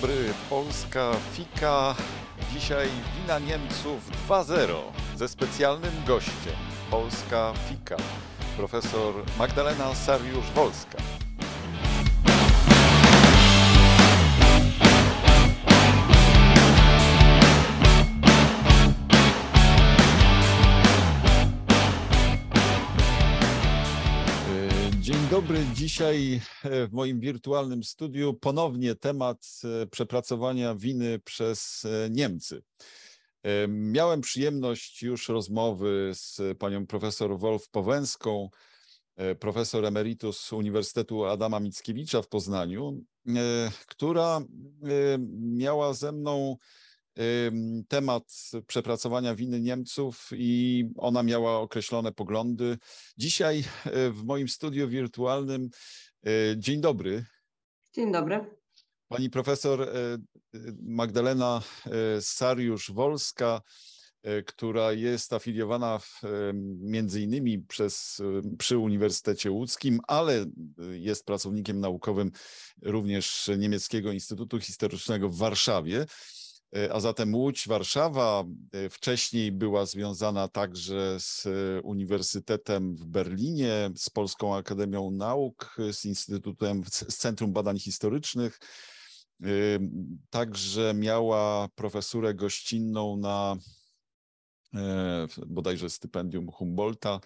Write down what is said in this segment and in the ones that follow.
dobry, Polska Fika. Dzisiaj wina Niemców 2.0 ze specjalnym gościem. Polska Fika, profesor Magdalena Sariusz-Wolska. Dobry. Dzisiaj e, w moim wirtualnym studiu ponownie temat e, przepracowania winy przez e, Niemcy. Miałem przyjemność już rozmowy z panią profesor Wolf Powęską, profesor emeritus Uniwersytetu Adama Mickiewicza w Poznaniu, która miała ze mną temat przepracowania winy Niemców i ona miała określone poglądy. Dzisiaj e, w moim studiu wirtualnym e, dzień dobry. Dzień dobry. Pani profesor e, Magdalena Sariusz-Wolska, która jest afiliowana w, między innymi przez, przy Uniwersytecie Łódzkim, ale jest pracownikiem naukowym również Niemieckiego Instytutu Historycznego w Warszawie. E, a zatem Łódź, Warszawa e, wcześniej była związana także z e, Uniwersytetem w Berlinie, z Polską Akademią Nauk, z Instytutem, z Centrum Badań Historycznych. Także miała profesurę gościnną na bodajże stypendium Humboldta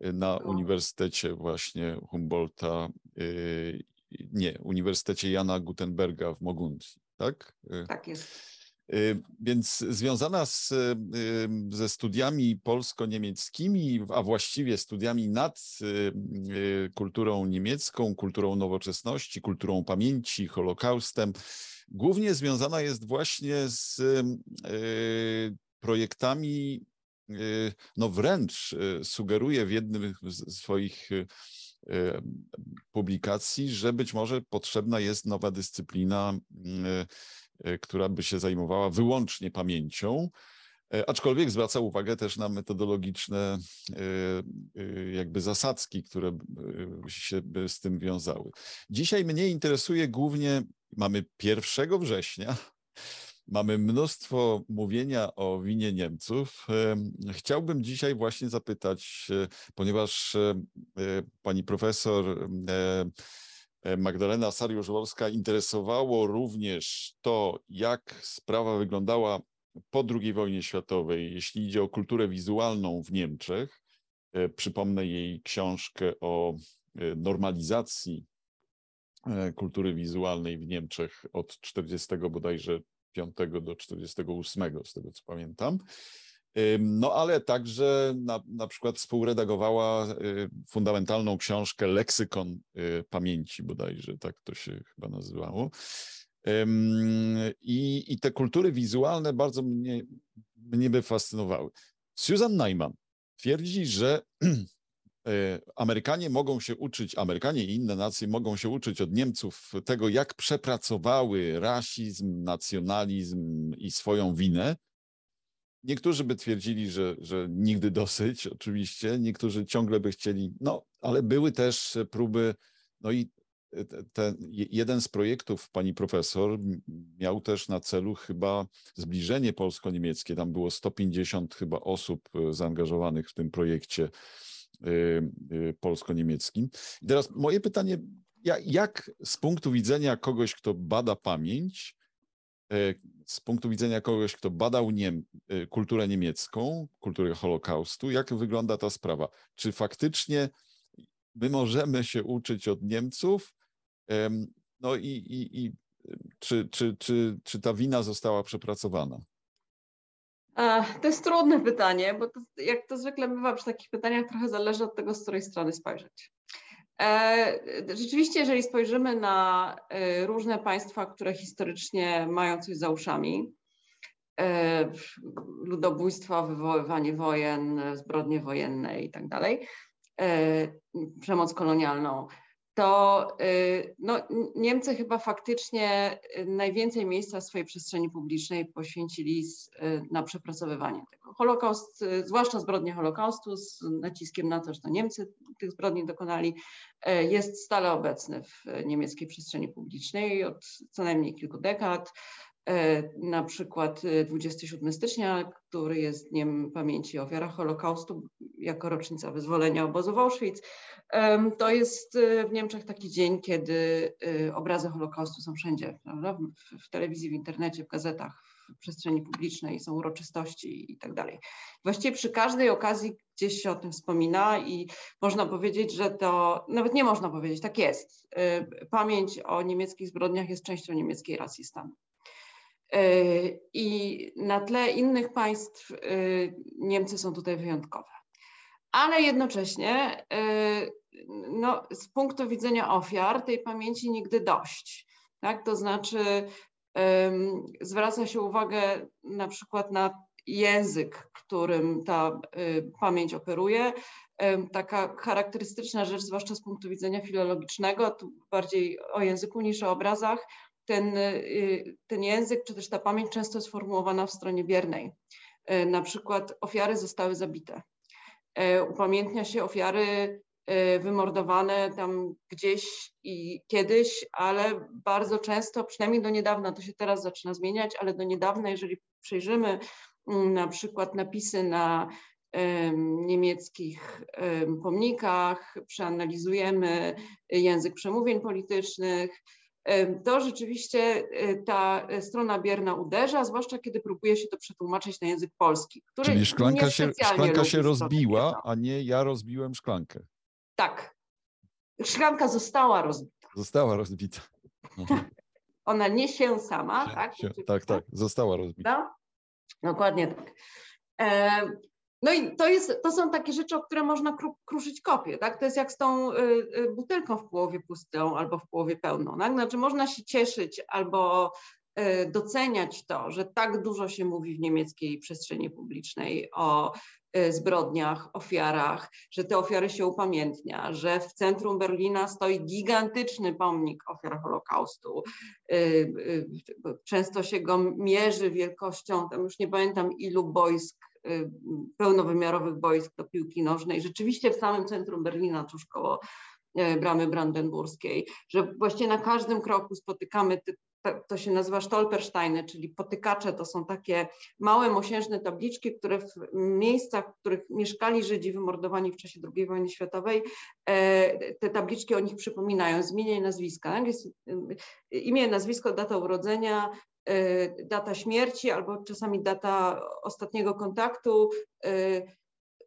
na Uniwersytecie właśnie Humboldta, nie, Uniwersytecie Jana Gutenberga w Mogundii, tak? Tak jest. Y, więc związana z, y, ze studiami polsko-niemieckimi, a właściwie studiami nad y, kulturą niemiecką, kulturą nowoczesności, kulturą pamięci, Holokaustem, głównie związana jest właśnie z projektami, no wręcz sugeruje w jednym z swoich publikacji, że być może potrzebna jest nowa dyscyplina która by się zajmowała wyłącznie pamięcią, e, aczkolwiek zwraca uwagę też na metodologiczne e, jakby zasadzki, które się z tym wiązały. Dzisiaj mnie interesuje głównie, mamy 1 września, mamy mnóstwo mówienia o winie Niemców. Chciałbym dzisiaj właśnie zapytać, ponieważ pani profesor E, Magdalena Sariusz-Wolska interesowało również to, jak sprawa wyglądała po II wojnie światowej, jeśli idzie o kulturę wizualną w Niemczech. E, przypomnę jej książkę o e, normalizacji kultury wizualnej w Niemczech od 40 bodajże 5 do 48, z tego co pamiętam. No ale także na, na przykład współredagowała y, fundamentalną książkę Leksykon y, Pamięci bodajże, tak to się chyba nazywało. I, i te kultury wizualne bardzo mnie, mnie by fascynowały. Susan Neiman twierdzi, że e, Amerykanie mogą się uczyć, Amerykanie i inne nacje mogą się uczyć od Niemców tego, jak przepracowały rasizm, nacjonalizm i swoją winę, Niektórzy by twierdzili, że, że nigdy dosyć, oczywiście, niektórzy ciągle by chcieli, no, ale były też próby, no i ten, jeden z projektów pani profesor miał też na celu chyba zbliżenie polsko-niemieckie. Tam było 150 chyba osób e, zaangażowanych w tym projekcie e, e, polsko-niemieckim. I teraz moje pytanie, jak z punktu widzenia kogoś, kto bada pamięć, E, z punktu widzenia kogoś, kto badał Niem e, kulturę niemiecką, kulturę Holokaustu, jak wygląda ta sprawa? Czy faktycznie my możemy się uczyć od Niemców? No i, i, i czy, czy, czy, czy ta wina została przepracowana? To jest trudne pytanie, bo to, jak to zwykle bywa przy takich pytaniach, trochę zależy od tego, z której strony spojrzeć. E, rzeczywiście, jeżeli spojrzymy na e, różne państwa, które historycznie mają coś za uszami, e, ludobójstwa, wywoływanie wojen, zbrodnie wojenne i tak dalej, przemoc kolonialną, to y, no, Niemcy chyba faktycznie y, najwięcej miejsca w swojej przestrzeni publicznej poświęcili y, na przepracowywanie tego. Holokaust, zwłaszcza zbrodnie Holokaustu z naciskiem na to, że to Niemcy tych zbrodni dokonali, jest stale obecny w niemieckiej przestrzeni publicznej od co najmniej kilku dekad. Na przykład 27 stycznia, który jest Dniem Pamięci o ofiarach Holokaustu, jako rocznica wyzwolenia obozu Auschwitz, to jest y, w Niemczech taki dzień, kiedy obrazy Holokaustu są wszędzie, prawda? W, w telewizji, w internecie, w gazetach, w przestrzeni publicznej, są uroczystości i tak dalej. Właściwie przy każdej okazji gdzieś się o tym wspomina i można powiedzieć, że to, nawet nie można powiedzieć, tak jest. Pamięć o niemieckich zbrodniach jest częścią niemieckiej racji stanu. I na tle innych państw Niemcy są tutaj wyjątkowe ale jednocześnie y, no, z punktu widzenia ofiar tej pamięci nigdy dość. Tak? To znaczy zwraca się uwagę na przykład na język, którym ta pamięć operuje. Taka charakterystyczna rzecz, zwłaszcza z punktu widzenia filologicznego, tu bardziej o języku niż o obrazach, ten, y, ten język czy też ta pamięć często jest formułowana w stronie biernej. Na przykład ofiary zostały zabite. E, upamiętnia się ofiary wymordowane tam gdzieś i kiedyś, ale bardzo często, przynajmniej do niedawna, to się teraz zaczyna zmieniać, ale do niedawna, jeżeli przejrzymy mm, na przykład napisy na niemieckich pomnikach, przeanalizujemy język przemówień politycznych, to rzeczywiście e, ta strona bierna uderza, zwłaszcza kiedy próbuje się to przetłumaczyć na język polski. Czyli szklanka się, szklanka się rozbiła, a nie ja rozbiłem szklankę. Tak. Szklanka została rozbita. Została rozbita. Ona nie się sama, się, tak? Się, tak, tak, została rozbita. No? Dokładnie tak. No i to, jest, to są takie rzeczy, o które można kru, kruszyć kopię, tak? To jest jak z tą y, y, butelką w połowie pustą albo w połowie pełną, tak? Znaczy można się cieszyć albo y, doceniać to, że tak dużo się mówi w niemieckiej przestrzeni publicznej o zbrodniach, ofiarach, że te ofiary się upamiętnia, że w centrum Berlina stoi gigantyczny pomnik ofiar Holokaustu. Często się go mierzy wielkością, tam już nie pamiętam ilu boisk pełnowymiarowych boisk do piłki nożnej, rzeczywiście w samym centrum Berlina, tuż koło e, bramy brandenburskiej, że właściwie na każdym kroku spotykamy to się nazywa Stolpersteiny, czyli potykacze to są takie małe, mosiężne tabliczki, które w miejscach, w których mieszkali Żydzi wymordowani w czasie II wojny światowej, e, te tabliczki o nich przypominają, zmieniaj nazwiska. Y, imię, nazwisko, data urodzenia, Y, data śmierci albo czasami data ostatniego kontaktu y,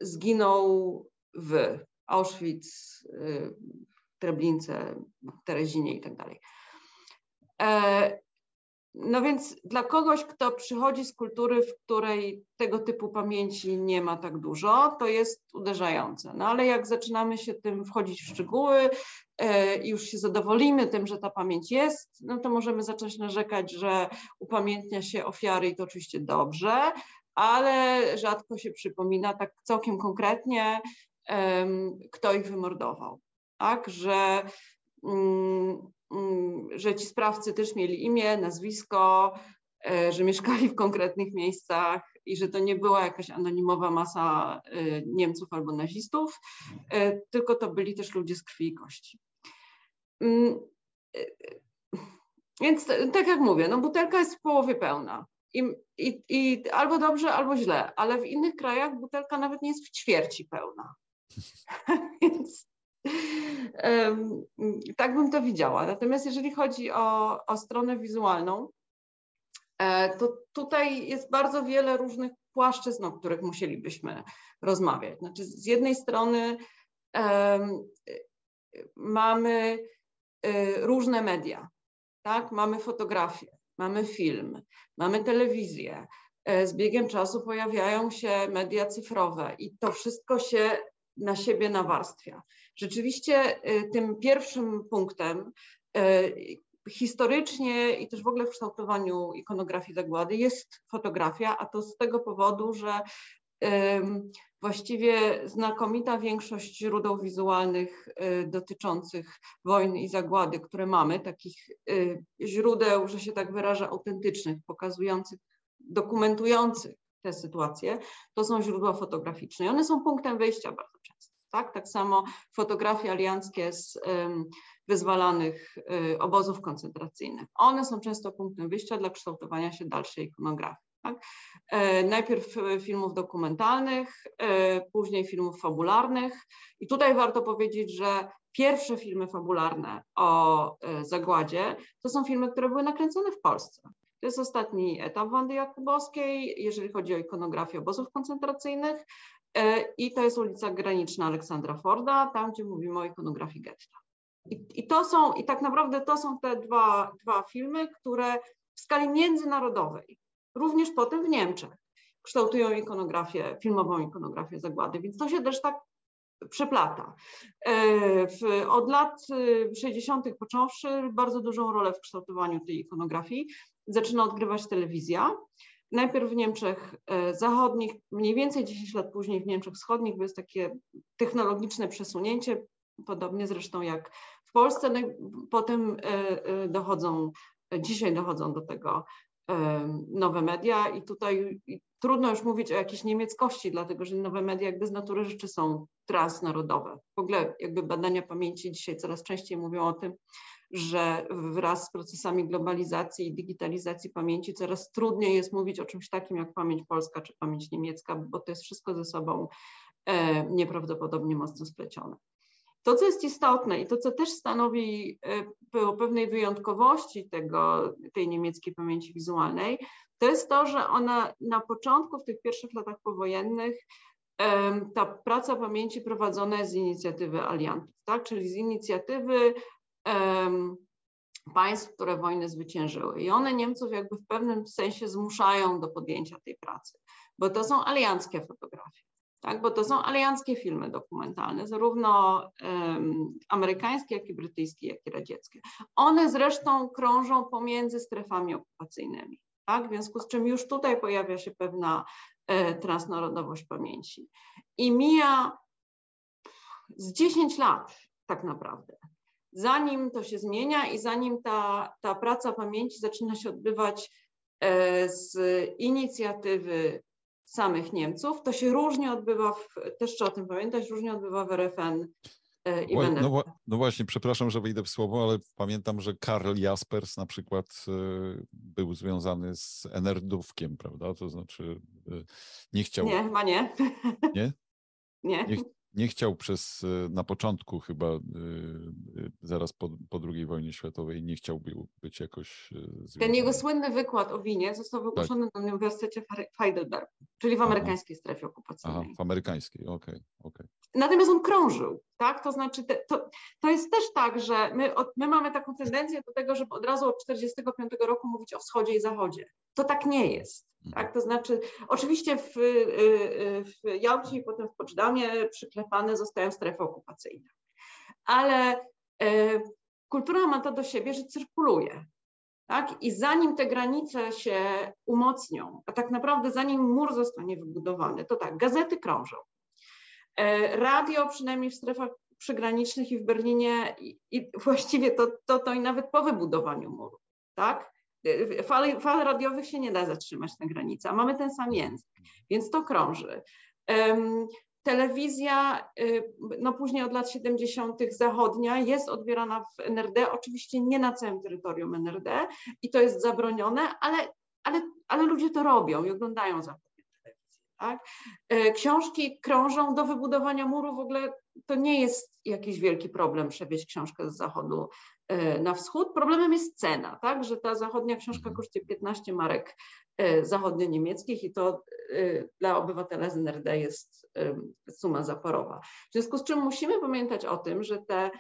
zginął w Auschwitz, y, Treblince, Terezinie i tak dalej. E, no więc dla kogoś, kto przychodzi z kultury, w której tego typu pamięci nie ma tak dużo, to jest uderzające. No ale jak zaczynamy się tym wchodzić w szczegóły i już się zadowolimy tym, że ta pamięć jest, no to możemy zacząć narzekać, że upamiętnia się ofiary i to oczywiście dobrze, ale rzadko się przypomina tak całkiem konkretnie, kto ich wymordował. Tak, że mm, Mm, że ci sprawcy też mieli imię, nazwisko, e, że mieszkali w konkretnych miejscach i że to nie była jakaś anonimowa masa e, Niemców albo nazistów, e, tylko to byli też ludzie z krwi i kości. Mm, więc tak jak mówię, no butelka jest w połowie pełna. I, i, I albo dobrze, albo źle, ale w innych krajach butelka nawet nie jest w ćwierci pełna. Więc tak bym to widziała. Natomiast jeżeli chodzi o, o stronę wizualną, e, to tutaj jest bardzo wiele różnych płaszczyzn, o których musielibyśmy rozmawiać. Znaczy, z jednej strony um, mamy różne media, tak? Mamy fotografię, mamy film, mamy telewizję. E, z biegiem czasu pojawiają się media cyfrowe i to wszystko się na siebie nawarstwia. Rzeczywiście y, tym pierwszym punktem y, historycznie i też w ogóle w kształtowaniu ikonografii zagłady jest fotografia, a to z tego powodu, że właściwie znakomita większość źródeł wizualnych dotyczących wojny i zagłady, które mamy, takich źródeł, że się tak wyraża, autentycznych, pokazujących, dokumentujących te sytuacje, to są źródła fotograficzne. I one są punktem wyjścia bardzo często. Tak, tak samo fotografie alianckie z wyzwalanych y, obozów koncentracyjnych. One są często punktem wyjścia dla kształtowania się dalszej ikonografii. Tak? E, najpierw filmów dokumentalnych, e, później filmów fabularnych. I tutaj warto powiedzieć, że pierwsze filmy fabularne o e, zagładzie to są filmy, które były nakręcone w Polsce. To jest ostatni etap Wandy Jakubowskiej, jeżeli chodzi o ikonografię obozów koncentracyjnych. I to jest ulica Graniczna Aleksandra Forda, tam gdzie mówimy o ikonografii getta. I, I, to są, i tak naprawdę to są te dwa, dwa filmy, które w skali międzynarodowej, również potem w Niemczech, kształtują ikonografię, filmową ikonografię zagłady. Więc to się też tak przeplata. E, od lat 60. Y, począwszy bardzo dużą rolę w kształtowaniu tej ikonografii zaczyna odgrywać telewizja. Najpierw w Niemczech e, zachodnich, mniej więcej 10 lat później w Niemczech wschodnich, bo jest takie technologiczne przesunięcie, podobnie zresztą jak w Polsce. No potem e, e, dochodzą, dzisiaj dochodzą do tego e, nowe media i tutaj trudno już mówić o jakiejś niemieckości, dlatego że nowe media jakby z natury rzeczy są transnarodowe. W ogóle jakby badania pamięci dzisiaj coraz częściej mówią o tym, że wraz z procesami globalizacji i digitalizacji pamięci coraz trudniej jest mówić o czymś takim jak pamięć polska czy pamięć niemiecka, bo to jest wszystko ze sobą nieprawdopodobnie mocno splecione. To, co jest istotne i to, co też stanowi e, o pewnej wyjątkowości tego, tej niemieckiej pamięci wizualnej, to jest to, że ona na początku, w tych pierwszych latach powojennych, ta praca pamięci prowadzona jest z inicjatywy aliantów, tak? czyli z inicjatywy um, państw, które wojny zwyciężyły. I one Niemców jakby w pewnym sensie zmuszają do podjęcia tej pracy, bo to są alianckie fotografie tak? bo to są alianckie filmy dokumentalne, zarówno um, amerykańskie, jak i brytyjskie, jak i radzieckie. One zresztą krążą pomiędzy strefami okupacyjnymi, tak? w związku z czym już tutaj pojawia się pewna e, transnarodowość pamięci. I mija z 10 lat tak naprawdę, zanim to się zmienia i zanim ta, ta praca pamięci zaczyna się odbywać e, z inicjatywy samych Niemców. To się różnie odbywa, w, też trzeba o tym pamiętać, różnie odbywa w RFN e, i w no, no, właśnie, przepraszam, że wyjdę w słowo, ale pamiętam, że Karl Jaspers na przykład e, był związany z Enerdówkiem, prawda? To znaczy e, nie chciał... Nie, ma nie. Nie? Nie. nie nie chciał przez, e, na początku chyba, e, e, zaraz po, po II wojnie światowej, nie chciał być jakoś związany. Ten jego słynny wykład o winie został wygłoszony tak. na Uniwersytecie Heidelberg, czyli w amerykańskiej Aha. strefie okupacyjnej. Aha, w amerykańskiej, okej, okay, okej. Okay. Natomiast on krążył, tak? To znaczy, te, to, to jest też tak, że my, od, my mamy taką tendencję do tego, żeby od razu od 1945 roku mówić o wschodzie i zachodzie. To tak nie jest. Mhm. Tak, to znaczy, oczywiście w, y, y, w Jałcie i potem w Poczdamie przyklepane zostają strefy okupacyjne, ale e, kultura ma to do siebie, że cyrkuluje. Tak? I zanim te granice się umocnią, a tak naprawdę zanim mur zostanie wybudowany, to tak, gazety krążą. E, radio, przynajmniej w strefach przygranicznych i w Berlinie, i, i właściwie to, to, to i nawet po wybudowaniu muru, tak? Fal, fal radiowych się nie da zatrzymać na granicy, a mamy ten sam język, więc to krąży. Um, telewizja, y, no później od lat 70. zachodnia jest odbierana w NRD, oczywiście nie na całym terytorium NRD i to jest zabronione, ale, ale, ale ludzie to robią i oglądają telewizję. Tak? E, książki krążą do wybudowania muru, w ogóle to nie jest jakiś wielki problem przewieźć książkę z zachodu E, na wschód. Problemem jest cena, tak, że ta zachodnia książka mhm. kosztuje 15 marek e, zachodnio-niemieckich i to dla obywatela z NRD jest suma zaporowa. W związku z czym musimy pamiętać o tym, że te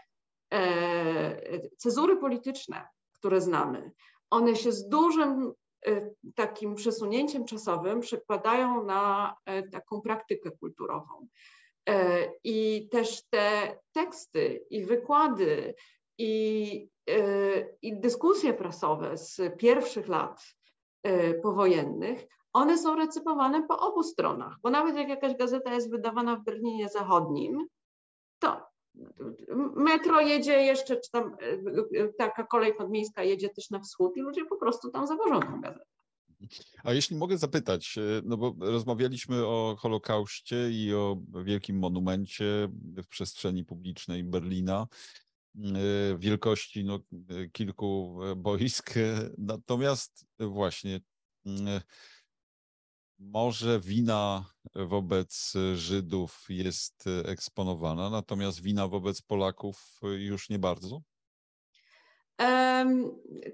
cezury polityczne, które znamy, one się z dużym takim przesunięciem czasowym przekładają na taką praktykę kulturową. I też te teksty i wykłady i, i dyskusje prasowe z pierwszych lat powojennych, one są recypowane po obu stronach, bo nawet jak jakaś gazeta jest wydawana w Berlinie Zachodnim, to metro jedzie jeszcze, czy tam taka kolej podmiejska jedzie też na wschód i ludzie po prostu tam zawożą gazetę. A jeśli mogę zapytać, no bo rozmawialiśmy o Holokauście i o wielkim monumencie w przestrzeni publicznej Berlina, wielkości no, kilku boisk, natomiast właśnie może wina wobec Żydów jest eksponowana, natomiast wina wobec Polaków już nie bardzo?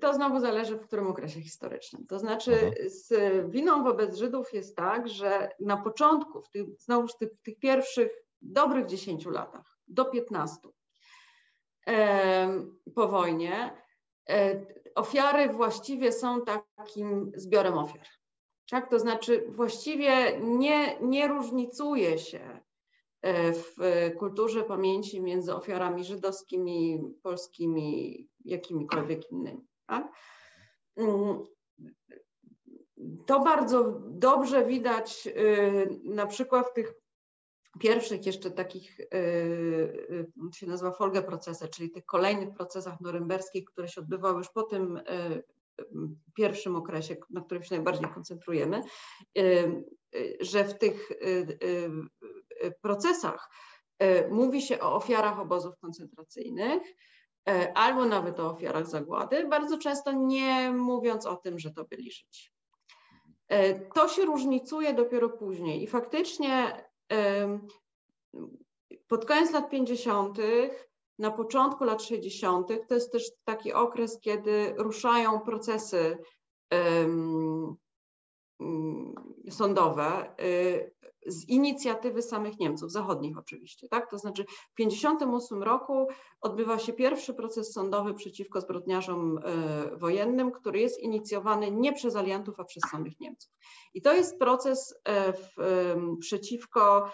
To znowu zależy, w którym okresie historycznym. To znaczy, Aha. z winą wobec Żydów jest tak, że na początku, w tych, znowu w tych, w tych pierwszych dobrych 10 latach, do 15 po wojnie, e, ofiary właściwie są takim zbiorem ofiar. Tak? To znaczy właściwie nie, nie różnicuje się e, w kulturze pamięci między ofiarami żydowskimi, polskimi, jakimikolwiek innymi. Tak? Mm, to bardzo dobrze widać y, na przykład w tych pierwszych jeszcze takich, y, się nazywa Folge procesy, czyli tych kolejnych procesach norymberskich, które się odbywały już po tym pierwszym okresie, na którym się najbardziej koncentrujemy, że w tych procesach mówi się o ofiarach obozów koncentracyjnych, albo nawet o ofiarach zagłady, bardzo często nie mówiąc o tym, że to byli Żydzi. To się różnicuje dopiero później i faktycznie pod koniec lat 50 na początku lat 60. to jest też taki okres, kiedy ruszają procesy um, sądowe y, z inicjatywy samych Niemców, zachodnich oczywiście, tak? To znaczy w 1958 roku odbywa się pierwszy proces sądowy przeciwko zbrodniarzom y, wojennym, który jest inicjowany nie przez aliantów, a przez samych Niemców. I to jest proces y, w, przeciwko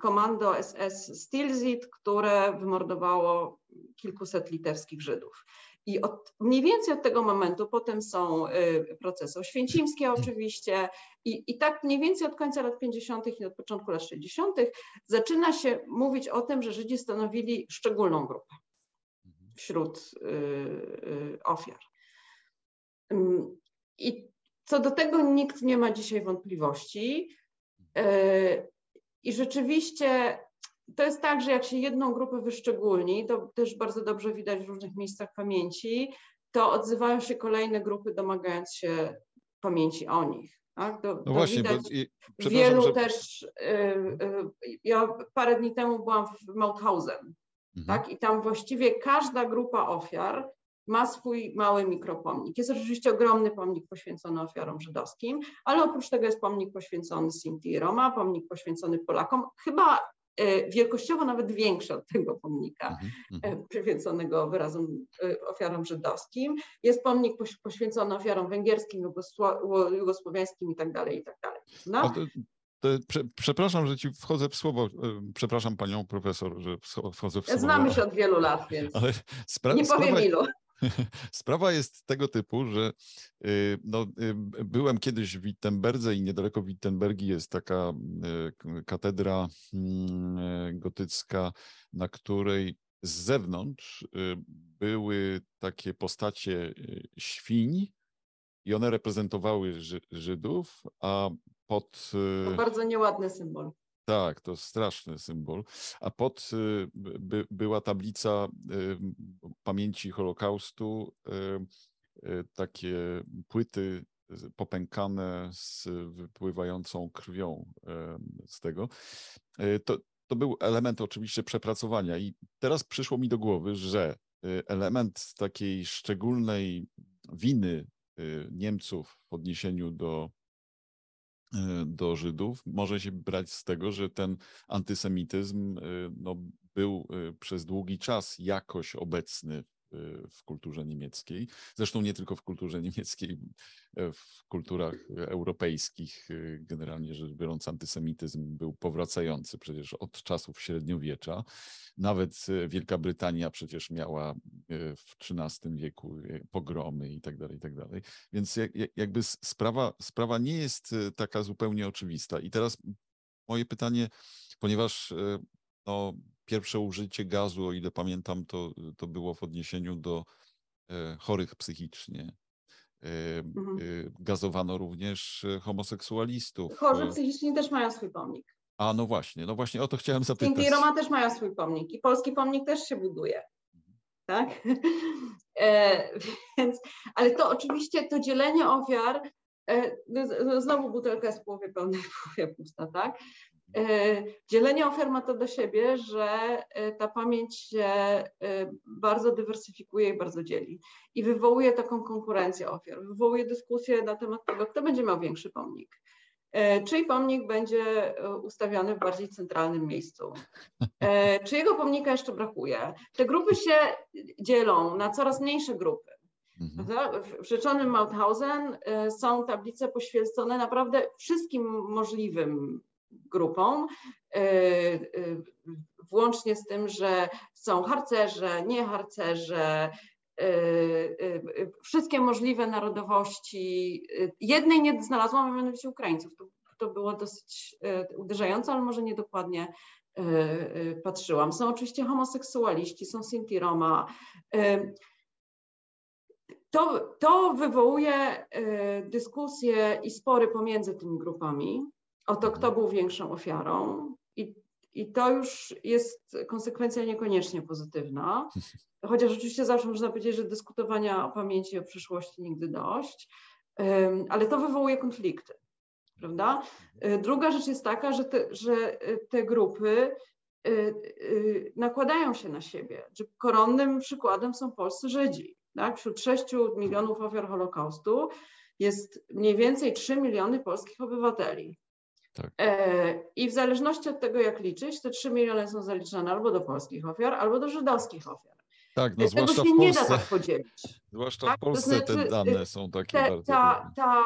komando SS Stilzit, które wymordowało kilkuset litewskich Żydów. I od, mniej więcej od tego momentu potem są e, procesy oświęcimskie oczywiście i, i tak mniej więcej od końca lat 50. i od początku lat 60. zaczyna się mówić o tym, że Żydzi stanowili szczególną grupę wśród y, ofiar. I co do tego nikt nie ma dzisiaj wątpliwości. I rzeczywiście to jest tak, że jak się jedną grupę wyszczególni, to też bardzo dobrze widać w różnych miejscach pamięci, to odzywają się kolejne grupy, domagając się pamięci o nich. Tak? To, no to właśnie, widać bo, wielu że... też. Y, y, ja parę dni temu byłam w Mauthausen, mhm. tak? I tam właściwie każda grupa ofiar ma swój mały mikropomnik. Jest oczywiście ogromny pomnik poświęcony ofiarom żydowskim, ale oprócz tego jest pomnik poświęcony Sinti i Roma, pomnik poświęcony Polakom, chyba e, wielkościowo nawet większy od tego pomnika mm -hmm. poświęconego wyrazom e, ofiarom żydowskim. Jest pomnik poświęcony ofiarom węgierskim, jugosłowiańskim i tak dalej, i tak dalej. No. Prze, przepraszam, że ci wchodzę w słowo. Przepraszam panią profesor, że wchodzę w słowo. Znamy się od wielu lat, więc ale spra- nie powiem sprawa, ilu. Sprawa jest tego typu, że y, no, y, byłem kiedyś w Wittenberdze i niedaleko Wittenbergi jest taka y, katedra mm, gotycka, na której z zewnątrz były takie postacie świń i one reprezentowały Żydów, a pod... To bardzo nieładny symbol. Tak, to straszny symbol. A pod y, by, była tablica y, pamięci Holokaustu, y, takie płyty popękane z wypływającą krwią z tego. To, to był element oczywiście przepracowania i teraz przyszło mi do głowy, że element takiej szczególnej winy Niemców w odniesieniu do do Żydów. Może się brać z tego, że ten antysemityzm e, no, był e, przez długi czas jakoś obecny w kulturze niemieckiej. Zresztą nie tylko w kulturze niemieckiej, w kulturach europejskich, generalnie rzecz biorąc, antysemityzm był powracający przecież od czasów średniowiecza. Nawet Wielka Brytania przecież miała w XIII wieku pogromy i tak dalej, i tak dalej. Więc jakby sprawa, sprawa nie jest taka zupełnie oczywista. I teraz moje pytanie, ponieważ no, pierwsze użycie gazu, o ile pamiętam, to, to było w odniesieniu do e, chorych psychicznie. E, mhm. E, gazowano również homoseksualistów. Chorzy psychicznie też mają swój pomnik. A no właśnie, no właśnie o to chciałem zapytać. Cinti Roma też mają swój pomnik i polski pomnik też się buduje. Mhm. Tak? E, więc, ale to oczywiście to dzielenie ofiar, e, znowu butelka jest w połowie pełna, w połowie pusta, tak? E, dzielenie ofiar ma to do siebie, że e, ta pamięć się e, bardzo dywersyfikuje i bardzo dzieli i wywołuje taką konkurencję ofiar, wywołuje dyskusję na temat tego, kto będzie miał większy pomnik. Czyj pomnik będzie ustawiony w bardziej centralnym miejscu? Czyjego pomnika jeszcze brakuje? Te grupy się dzielą na coraz mniejsze grupy. Mhm. W rzeczonym Mauthausen są tablice poświęcone naprawdę wszystkim możliwym grupą, y, y, włącznie z tym, że są harcerze, nie harcerze, y, wszystkie możliwe narodowości. Jednej nie znalazłam, a mianowicie Ukraińców. To, to było dosyć uderzające, ale może niedokładnie patrzyłam. Są oczywiście homoseksualiści, są Sinti Roma. To, to wywołuje dyskusje i spory pomiędzy tymi grupami o to, kto był większą ofiarą. I, I to już jest konsekwencja niekoniecznie pozytywna. Chociaż oczywiście zawsze można powiedzieć, że dyskutowania o pamięci o przyszłości nigdy dość, ale to wywołuje konflikty. Prawda? E, druga rzecz jest taka, że te, że te grupy e, e, nakładają się na siebie. Koronnym przykładem są polscy Żydzi. Tak? Wśród 6 milionów ofiar Holokaustu jest mniej więcej 3 miliony polskich obywateli. Tak. E, I w zależności od tego, jak liczyć, te 3 miliony są zaliczane albo do polskich ofiar, albo do żydowskich ofiar. Tak, no e, zwłaszcza tego się w Polsce. nie da tak podzielić. Zwłaszcza tak? w Polsce to znaczy, te dane są takie te, bardzo. Ta, ta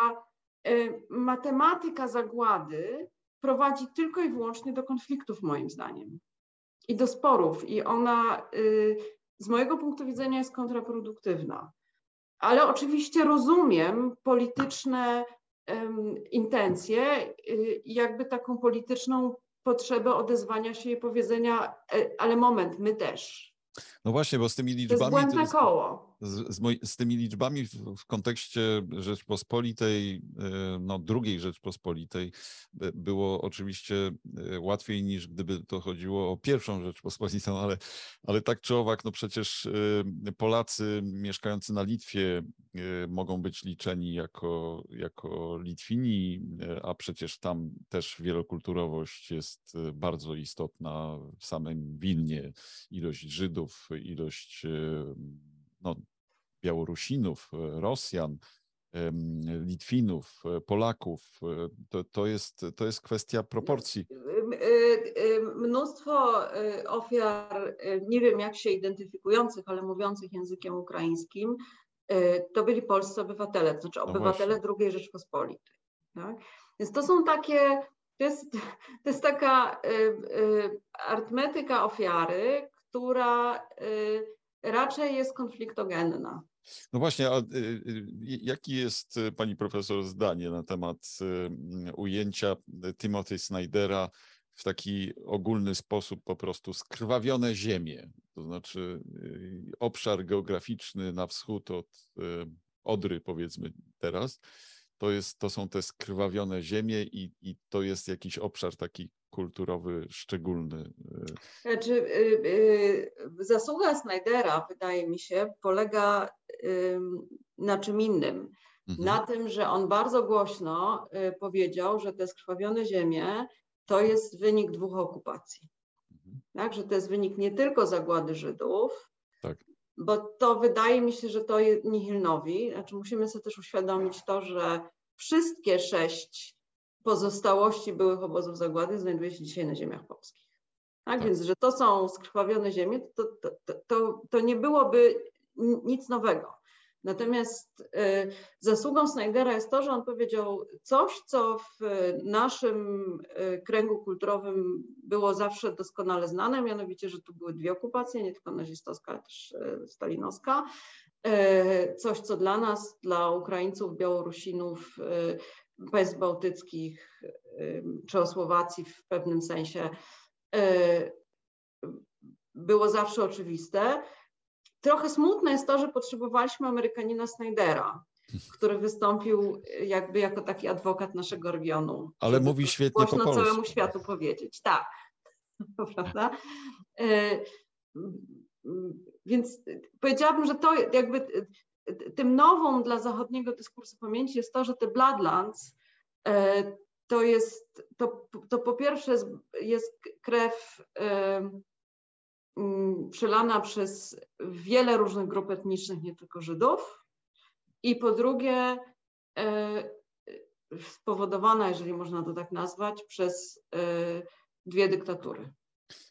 y, matematyka zagłady prowadzi tylko i wyłącznie do konfliktów, moim zdaniem, i do sporów. I ona y, z mojego punktu widzenia jest kontraproduktywna. Ale oczywiście rozumiem polityczne intencje y, jakby taką polityczną potrzebę odezwania się i powiedzenia, e, ale moment, my też. No właśnie, bo z tymi liczbami. To jest koło z, z, z, tymi liczbami w, w, kontekście Rzeczpospolitej, e, no drugiej Rzeczpospolitej, e, było oczywiście e, łatwiej niż gdyby to chodziło o pierwszą Rzeczpospolitą, ale, ale tak czy owak, no przecież Polacy mieszkający na Litwie mogą być liczeni jako, jako Litwini, a przecież tam też wielokulturowość jest bardzo istotna w samym Wilnie. Ilość Żydów, ilość no, Białorusinów, e, Rosjan, Litwinów, e, Polaków. To, to, jest, to jest kwestia proporcji. Mnóstwo ofiar, nie wiem jak się identyfikujących, ale mówiących językiem ukraińskim, to byli polscy obywatele, to znaczy no obywatele no II Rzeczpospolitej. Tak? Więc to są takie, to jest, to jest taka arytmetyka ofiary, która raczej jest konfliktogenna. No właśnie, a y, y, jaki jest y, pani profesor zdanie na temat ujęcia Timothy Snydera w taki ogólny sposób po prostu skrwawione ziemie, to znaczy obszar geograficzny na wschód od Odry powiedzmy teraz, to, jest, to są te skrwawione ziemie i, i to jest jakiś obszar taki kulturowy szczególny. E. Znaczy, y, y, zasługa Snydera, wydaje mi się, polega na czym innym. Mhm. Na tym, że on bardzo głośno y, powiedział, że te skrwawione ziemie to jest wynik dwóch okupacji. Mhm. Tak, że to jest wynik nie tylko zagłady Żydów, tak. bo to wydaje mi się, że to jest nihilnowi. Znaczy musimy sobie też uświadomić to, że wszystkie sześć pozostałości byłych obozów zagłady znajduje się dzisiaj na ziemiach polskich. Tak, tak. więc że to są skrwawione ziemie, to, to, to, to, nie byłoby nic nowego. Natomiast zasługą Snydera jest to, że on powiedział coś, co w naszym kręgu kulturowym było zawsze doskonale znane, mianowicie, że tu były dwie okupacje, nie tylko nazistowska, ale też stalinowska. Coś, co dla nas, dla Ukraińców, Białorusinów, państw bałtyckich czy o Słowacji w pewnym sensie było zawsze oczywiste. Trochę smutne jest to, że potrzebowaliśmy Amerykanina Snydera, który wystąpił jakby jako taki adwokat naszego regionu. Ale mówi świetnie po polsku. całemu światu powiedzieć. Tak, prawda? Więc powiedziałabym, że to jakby tym nową dla zachodniego dyskursu pamięci jest to, że te Bloodlands e, to jest, to, to po pierwsze jest krew przelana przez wiele różnych grup etnicznych, nie tylko Żydów, i po drugie e, spowodowana, jeżeli można to tak nazwać, przez e, dwie dyktatury.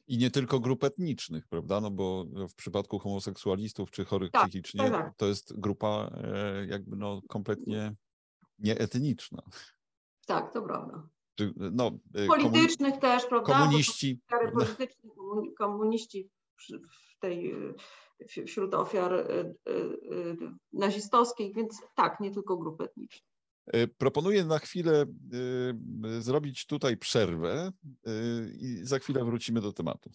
I nie tylko grup etnicznych, prawda? No bo w przypadku homoseksualistów czy chorych tak, psychicznie tak, tak. to jest grupa e, jakby no kompletnie nieetniczna. Tak, to prawda. No, e, Politycznych komun... też, prawda? Komuniści. Komuniści w tej, wśród ofiar e, nazistowskich, więc tak, nie tylko grupy etniczne. E, proponuję na chwilę e, zrobić tutaj przerwę e, i za chwilę wrócimy do tematu.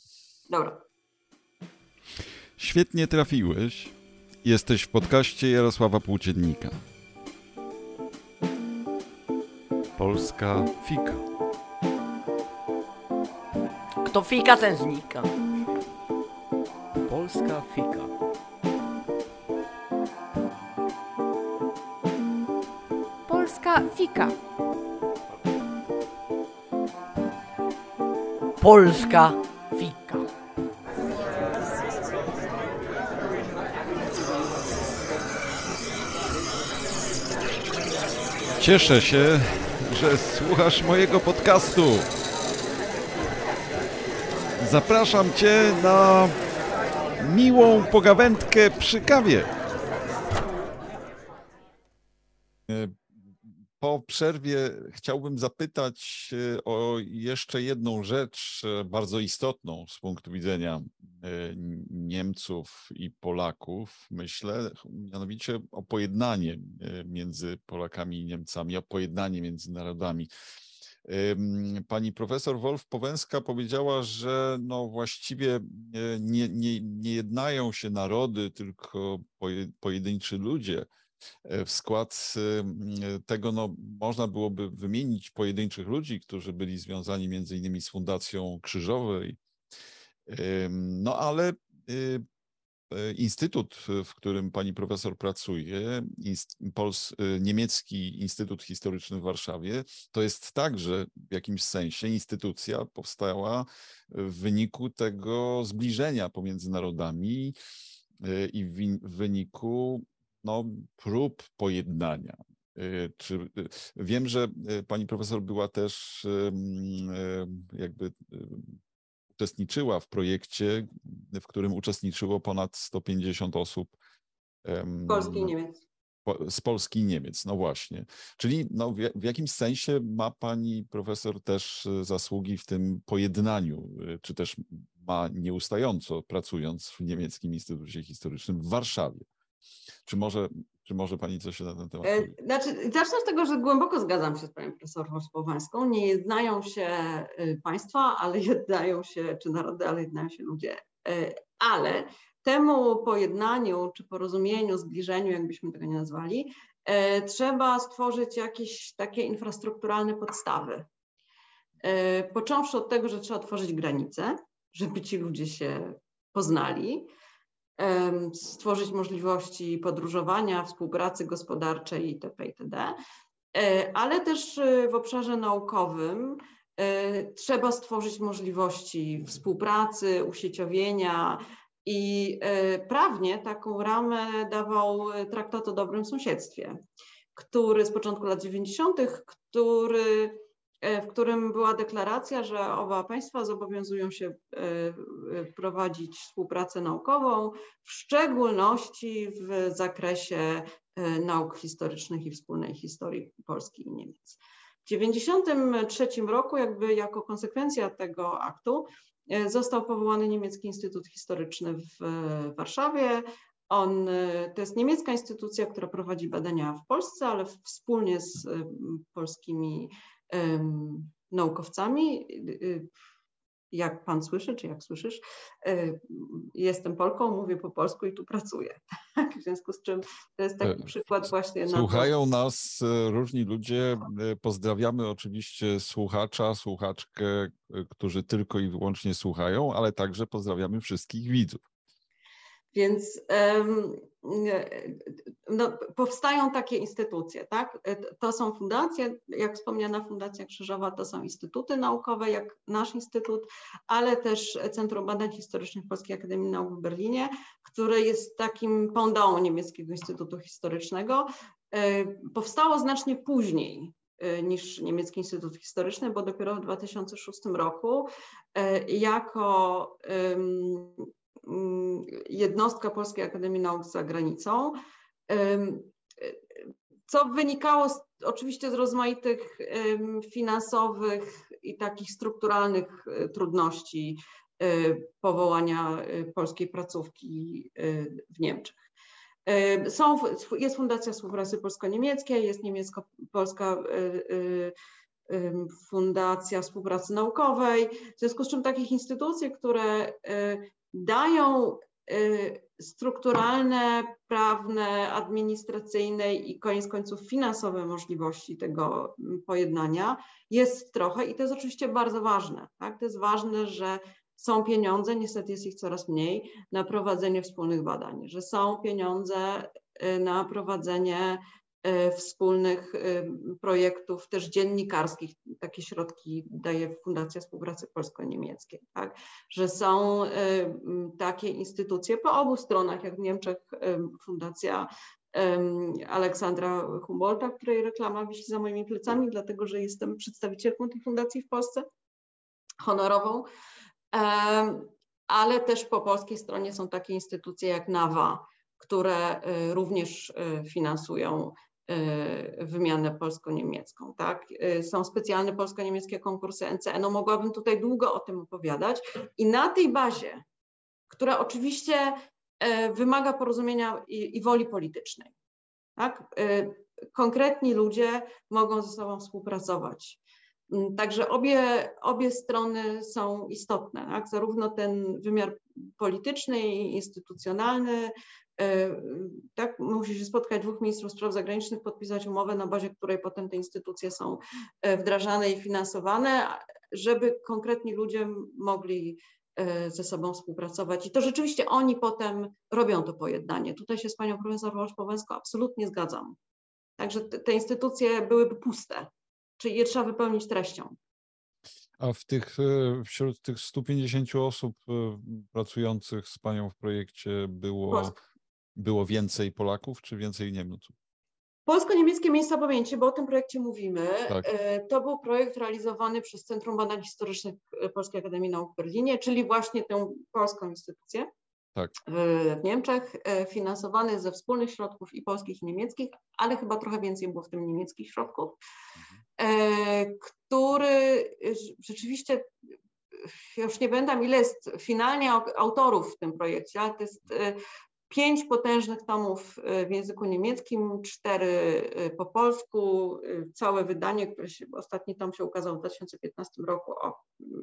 Dobra. Świetnie trafiłeś. Jesteś w podcaście Jarosława Płóciennika. Polska fika. Kto fika, ten znika. Polska fika. Fika. Polska fika. Cieszę się, że słuchasz mojego podcastu. Zapraszam Cię na miłą pogawędkę przy kawie. po przerwie chciałbym zapytać e, o jeszcze jedną rzecz e, bardzo istotną z punktu widzenia e, Niemców i Polaków, myślę, mianowicie o pojednanie między Polakami i Niemcami, o pojednanie między narodami. Pani profesor Wolf-Powęska powiedziała, że no właściwie nie, nie, nie jednają się narody, tylko pojedynczy ludzie w skład tego no, można byłoby wymienić pojedynczych ludzi, którzy byli związani między innymi z Fundacją Krzyżowej. No ale e, Instytut, w którym pani profesor pracuje, Pols niemiecki Instytut Historyczny w Warszawie, to jest także w jakimś sensie instytucja powstała w wyniku tego zbliżenia pomiędzy narodami i w wyniku no, prób pojednania. Y, czy, y, wiem, że y, pani profesor była też jakby uczestniczyła w projekcie, w którym uczestniczyło ponad 150 osób. Polski i Niemiec. Z Polski i Niemiec, no właśnie. Czyli no, w, w jakimś sensie ma pani profesor też zasługi w tym pojednaniu, czy też ma nieustająco pracując w Niemieckim Instytucie Historycznym w Warszawie. Czy może, czy może Pani coś na ten temat e, powiedzieć? Znaczy, zacznę od tego, że głęboko zgadzam się z Panią Profesor Słowańską. Nie jednają się y, państwa, ale jednają się, czy narody, ale jednają się ludzie. E, ale temu pojednaniu, czy porozumieniu, zbliżeniu, jakbyśmy tego nie nazwali, e, trzeba stworzyć jakieś takie infrastrukturalne podstawy. Począwszy od tego, że trzeba otworzyć granice, żeby ci ludzie się poznali, stworzyć możliwości podróżowania, współpracy gospodarczej itp. itd. E, ale też e, w obszarze naukowym e, trzeba stworzyć możliwości współpracy, usieciowienia i prawnie taką ramę dawał traktat o dobrym sąsiedztwie, który z początku lat 90., który w którym była deklaracja, że oba państwa zobowiązują się prowadzić współpracę naukową, w szczególności w zakresie nauk historycznych i wspólnej historii Polski i Niemiec. W 1993 roku, jakby jako konsekwencja tego aktu, e, został powołany Niemiecki Instytut Historyczny w Warszawie. On, e, to jest niemiecka instytucja, która prowadzi badania w Polsce, ale wspólnie z e, polskimi naukowcami jak pan słyszy, czy jak słyszysz, e, jestem Polką, mówię po polsku i tu pracuję. Tak? W związku z czym to jest taki e, przykład właśnie. Słuchają na nas e, różni ludzie. Pozdrawiamy oczywiście słuchacza, słuchaczkę, którzy tylko i wyłącznie słuchają, ale także pozdrawiamy wszystkich widzów. Więc no, powstają takie instytucje, tak? To są fundacje, jak wspomniana Fundacja Krzyżowa, to są instytuty naukowe, jak nasz instytut, ale też Centrum Badań Historycznych Polskiej Akademii Nauk w Berlinie, które jest takim pądą niemieckiego Instytutu Historycznego. E, powstało znacznie później e, niż Niemiecki Instytut Historyczny, bo dopiero w 2006 roku e, jako jednostka Polskiej Akademii Nauk za granicą, co wynikało z, oczywiście z rozmaitych finansowych i takich strukturalnych e, trudności e, powołania e, polskiej placówki w Niemczech. Są, jest Fundacja Współpracy Polsko-Niemieckiej, jest niemiecko-polska Fundacja Współpracy Naukowej, w związku z czym takich instytucji, które dają y, strukturalne, prawne, administracyjne i koniec końców finansowe możliwości tego mm, pojednania jest trochę i to jest oczywiście bardzo ważne. Tak? To jest ważne, że są pieniądze, niestety jest ich coraz mniej, na prowadzenie wspólnych badań, że są pieniądze y, na prowadzenie wspólnych e, projektów, też dziennikarskich. Takie środki daje Fundacja Współpracy Polsko-Niemieckiej, tak? że są e, takie instytucje po obu stronach, jak w Niemczech Fundacja Aleksandra Humboldta, której reklama wisi za moimi plecami, dlatego że jestem przedstawicielką tej fundacji w Polsce, honorową, ale też po polskiej stronie są takie instytucje jak NAWA, które również finansują wymianę polsko-niemiecką. Tak? Y, są specjalne polsko-niemieckie konkursy NCE. No mogłabym tutaj długo o tym opowiadać. I na tej bazie, która oczywiście y, wymaga porozumienia i, i woli politycznej, tak? konkretni ludzie mogą ze sobą współpracować. Mm, także obie, obie strony są istotne, tak? zarówno ten wymiar polityczny i instytucjonalny, E, tak, musi się spotkać dwóch ministrów spraw zagranicznych, podpisać umowę, na bazie której potem te instytucje są e, wdrażane i finansowane, żeby konkretni ludzie mogli e, ze sobą współpracować. I to rzeczywiście oni potem robią to pojednanie. Tutaj się z panią profesor Wolsz-Powęską absolutnie zgadzam. Także te, te instytucje byłyby puste, czyli je trzeba wypełnić treścią. A w tych, wśród tych 150 osób pracujących z Panią w projekcie było było więcej Polaków czy więcej Niemców? Polsko-niemieckie miejsca pamięci, bo o tym projekcie mówimy. Tak. E, to był projekt realizowany przez Centrum Badań Historycznych Polskiej Akademii Nauk w Berlinie, czyli właśnie tę polską instytucję tak. w Niemczech, e, finansowany ze wspólnych środków i polskich i niemieckich, ale chyba trochę więcej było w tym niemieckich środków, mhm. który rzeczywiście już nie będę ile jest finalnie autorów w tym projekcie, ale to jest pięć potężnych tomów y, w języku niemieckim, cztery y, po polsku. Y, całe wydanie, które się, ostatni tom się ukazał w 2015 roku, o,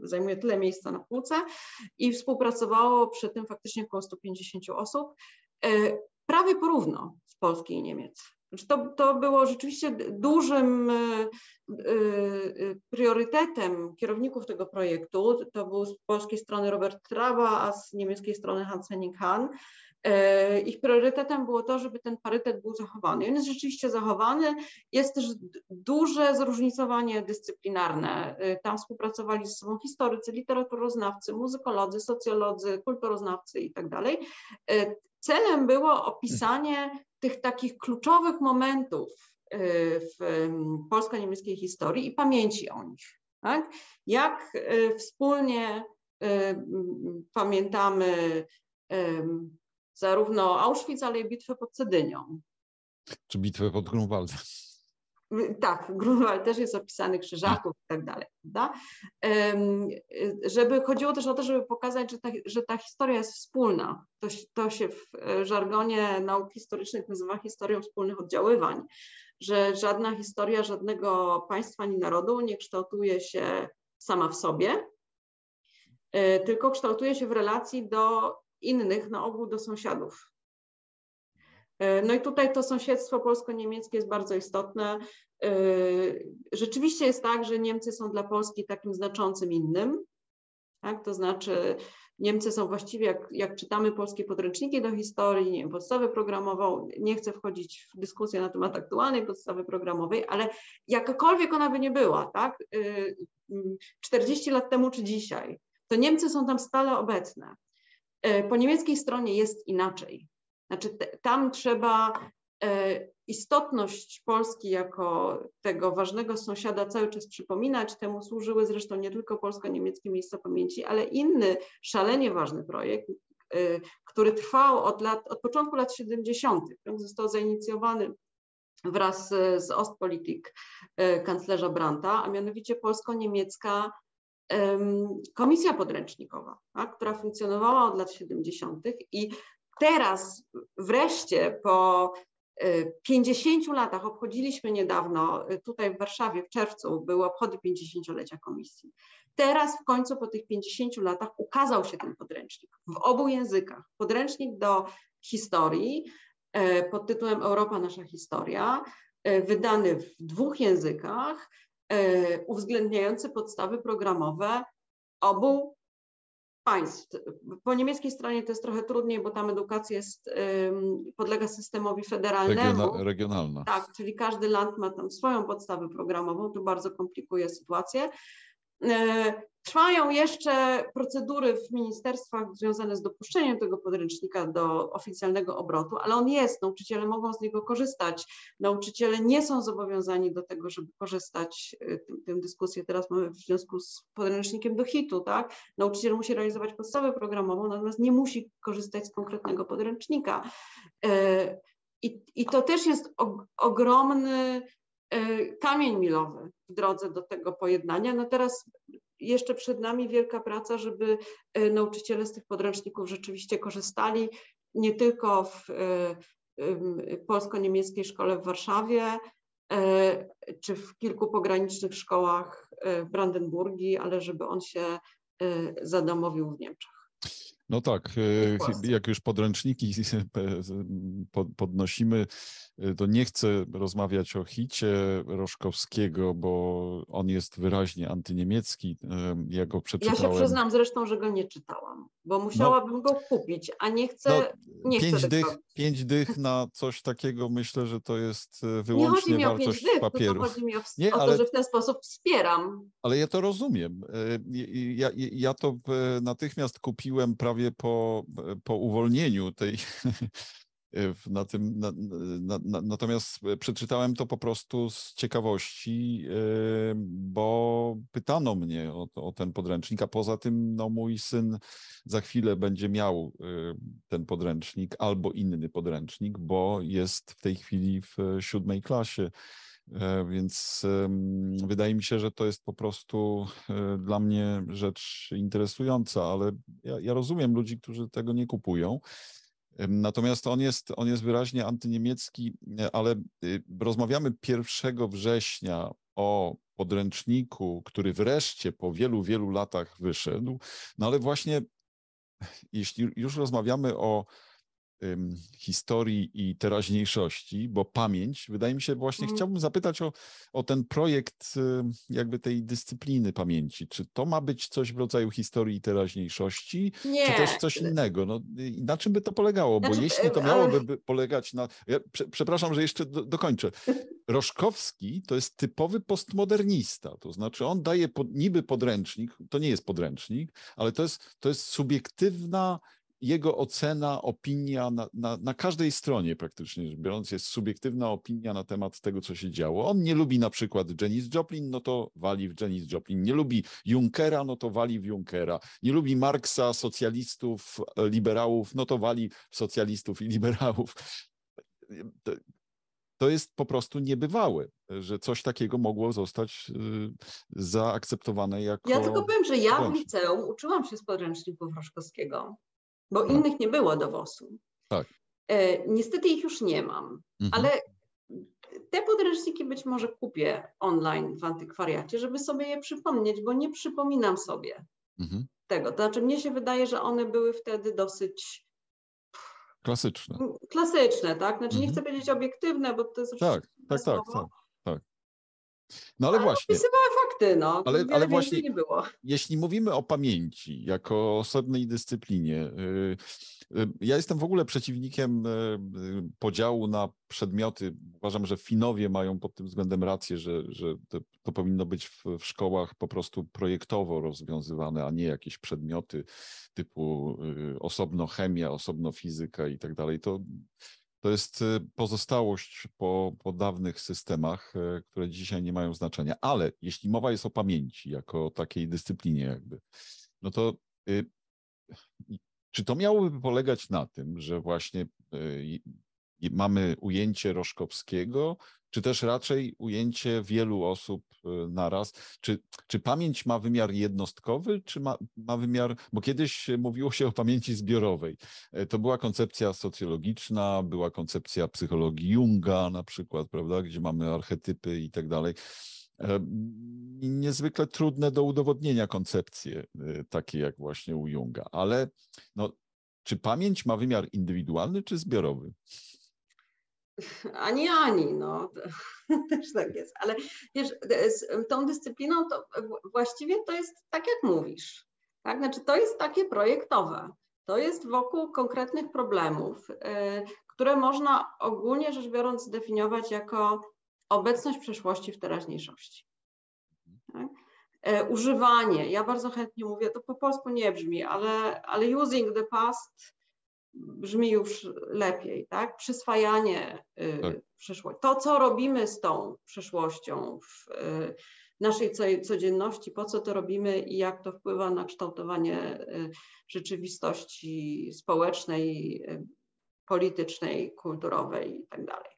zajmuje tyle miejsca na półce i współpracowało przy tym faktycznie około 150 osób, prawie porówno z Polski i Niemiec. Znaczy to, to było rzeczywiście dużym priorytetem kierowników tego projektu. To był z polskiej strony Robert Trawa, a z niemieckiej strony Hans Henning Hahn. E, ich priorytetem było to, żeby ten parytet był zachowany. On jest rzeczywiście zachowany. Jest też duże zróżnicowanie dyscyplinarne. E, tam współpracowali ze sobą historycy, literaturoznawcy, muzykolodzy, socjolodzy, kulturoznawcy itd. Tak e, celem było opisanie tych takich kluczowych momentów w polsko-niemieckiej historii i pamięci o nich. Tak? Jak wspólnie pamiętamy zarówno Auschwitz, ale i bitwę pod Cedynią. Czy bitwę pod Grunwaldem. Tak, Grunwald też jest opisany, Krzyżaków i tak dalej. Prawda? Żeby, chodziło też o to, żeby pokazać, że ta, że ta historia jest wspólna. To, to się w e, żargonie nauk historycznych nazywa historią wspólnych oddziaływań, że żadna historia żadnego państwa ani narodu nie kształtuje się sama w sobie, e, tylko kształtuje się w relacji do innych, na ogół do sąsiadów. E, no i tutaj to sąsiedztwo polsko-niemieckie jest bardzo istotne. E, rzeczywiście jest tak, że Niemcy są dla Polski takim znaczącym innym. Tak? To znaczy, Niemcy są właściwie, jak, jak czytamy polskie podręczniki do historii, nie wiem, podstawę programową, nie chcę wchodzić w dyskusję na temat aktualnej podstawy programowej, ale jakakolwiek ona by nie była, tak? 40 e, lat temu czy dzisiaj, to Niemcy są tam stale obecne. Po niemieckiej stronie jest inaczej. Znaczy tam trzeba e, istotność Polski jako tego ważnego sąsiada cały czas przypominać. Temu służyły zresztą nie tylko polsko-niemieckie miejsca pamięci, ale inny szalenie ważny projekt, e, który trwał od, lat, od początku lat 70. Został zainicjowany wraz z Ostpolitik e, kanclerza Brandta, a mianowicie polsko-niemiecka komisja podręcznikowa, tak, która funkcjonowała od lat 70. i teraz wreszcie po 50 y, latach obchodziliśmy niedawno y, tutaj w Warszawie w czerwcu były obchody 50-lecia komisji. Teraz w końcu po tych 50 latach ukazał się ten podręcznik w obu językach. Podręcznik do historii y, pod tytułem Europa nasza historia, wydany w dwóch językach, uwzględniający podstawy programowe obu państw. Po niemieckiej stronie to jest trochę trudniej, bo tam edukacja jest, podlega systemowi federalnemu. Regiona, regionalna. Tak, czyli każdy land ma tam swoją podstawę programową, to bardzo komplikuje sytuację. E, trwają jeszcze procedury w ministerstwach związane z dopuszczeniem tego podręcznika do oficjalnego obrotu, ale on jest, nauczyciele mogą z niego korzystać. Nauczyciele nie są zobowiązani do tego, żeby korzystać, e, tę dyskusję teraz mamy w związku z podręcznikiem do hitu, tak? Nauczyciel musi realizować podstawę programową, natomiast nie musi korzystać z konkretnego podręcznika. E, I, i to też jest ogromny kamień milowy w drodze do tego pojednania. No teraz jeszcze przed nami wielka praca, żeby e, nauczyciele z tych podręczników rzeczywiście korzystali nie tylko w e, polsko-niemieckiej szkole w Warszawie, czy w kilku pogranicznych szkołach w Brandenburgii, ale żeby on się zadomowił w Niemczech. No tak, jak już podręczniki podnosimy, Y, to nie chcę rozmawiać o hicie Roszkowskiego, bo on jest wyraźnie antyniemiecki. Ja go przeczytałem. Ja się przyznam zresztą, że go nie czytałam, bo no. musiałabym no, go kupić, a nie chcę. No, nie pięć, chcę dych, pięć dych na coś takiego myślę, że to jest y, wyłącznie nie chodzi mi wartość o pięć. Dych, chodzi mi o, nie, o ale, to, że w ten sposób wspieram. Ale ja to rozumiem. Y, ja, ja to natychmiast kupiłem prawie po, po uwolnieniu tej na tym, na, na, na, natomiast przeczytałem to po prostu z ciekawości, bo pytano mnie o, o, ten podręcznik, a poza tym no, mój syn za chwilę będzie miał ten podręcznik albo inny podręcznik, bo jest w tej chwili w siódmej klasie. Więc wydaje mi się, że to jest po prostu dla mnie rzecz interesująca, ale ja, ja rozumiem ludzi, którzy tego nie kupują. Natomiast on jest, on jest wyraźnie antyniemiecki, e, ale y, rozmawiamy 1 września o podręczniku, który wreszcie po wielu, wielu latach wyszedł. No ale właśnie, jeśli już rozmawiamy o historii i teraźniejszości, bo pamięć, wydaje mi się, właśnie mm. chciałbym zapytać o, o ten projekt jakby tej dyscypliny pamięci. Czy to ma być coś w rodzaju historii i teraźniejszości, Nie. czy też coś innego? No, na czym by to polegało? Bo znaczy, jeśli to miałoby polegać na... Ja, prze, przepraszam, że jeszcze do, dokończę. Roszkowski to jest typowy postmodernista, to znaczy on daje pod, niby podręcznik, to nie jest podręcznik, ale to jest, to jest subiektywna jego ocena, opinia na, na, na każdej stronie praktycznie rzecz biorąc jest subiektywna opinia na temat tego, co się działo. On nie lubi na przykład Janis Joplin, no to wali w Janis Joplin. Nie lubi Junckera, no to wali w Junckera. Nie lubi Marksa, socjalistów, liberałów, no to wali w socjalistów i liberałów. To, to jest po prostu niebywałe, że coś takiego mogło zostać y, zaakceptowane jako. Ja tylko powiem, że ja w liceum uczyłam się z podręczników Roszkowskiego, bo tak. innych nie było do WOS-u. Tak. E, niestety ich już nie mam, mhm. ale te podręczniki być może kupię online w antykwariacie, żeby sobie je przypomnieć, bo nie przypominam sobie mhm. tego. To znaczy, mnie się wydaje, że one były wtedy dosyć Klasyczne. Klasyczne, tak? Znaczy nie mhm. chcę powiedzieć obiektywne, bo to jest tak, tak, tak, tak. No ale, ale właśnie. Opisywała fakty, no. Ale, ale właśnie, nie było. jeśli mówimy o pamięci jako osobnej dyscyplinie, y, y, ja jestem w ogóle przeciwnikiem y, podziału na przedmioty. Uważam, że Finowie mają pod tym względem rację, że, że to, to powinno być w, w, szkołach po prostu projektowo rozwiązywane, a nie jakieś przedmioty typu osobno chemia, osobno fizyka i tak dalej. To to jest y, pozostałość po, po dawnych systemach, y, które dzisiaj nie mają znaczenia. Ale jeśli mowa jest o pamięci jako takiej dyscyplinie, jakby, no to y, czy to miałoby polegać na tym, że właśnie mamy ujęcie Roszkowskiego, czy też raczej ujęcie wielu osób y, naraz? Czy, czy pamięć ma wymiar jednostkowy, czy ma, ma wymiar, bo kiedyś mówiło się o pamięci zbiorowej. E, to była koncepcja socjologiczna, była koncepcja psychologii Junga na przykład, prawda, gdzie mamy archetypy i tak dalej. E, niezwykle trudne do udowodnienia koncepcje, e, takie jak właśnie u Junga, ale no, czy pamięć ma wymiar indywidualny czy zbiorowy? Ani ani, no też tak jest, ale wiesz, z tą dyscypliną to właściwie to jest tak jak mówisz, tak, znaczy to jest takie projektowe, to jest wokół konkretnych problemów, y, które można ogólnie rzecz biorąc zdefiniować jako obecność przeszłości w teraźniejszości. Tak? E, używanie, ja bardzo chętnie mówię, to po polsku nie brzmi, ale, ale using the past brzmi już lepiej, tak? Przyswajanie y, tak. przyszłości. To, co robimy z tą przyszłością w y, naszej codzienności, po co to robimy i jak to wpływa na kształtowanie y, rzeczywistości społecznej, politycznej, kulturowej i tak dalej.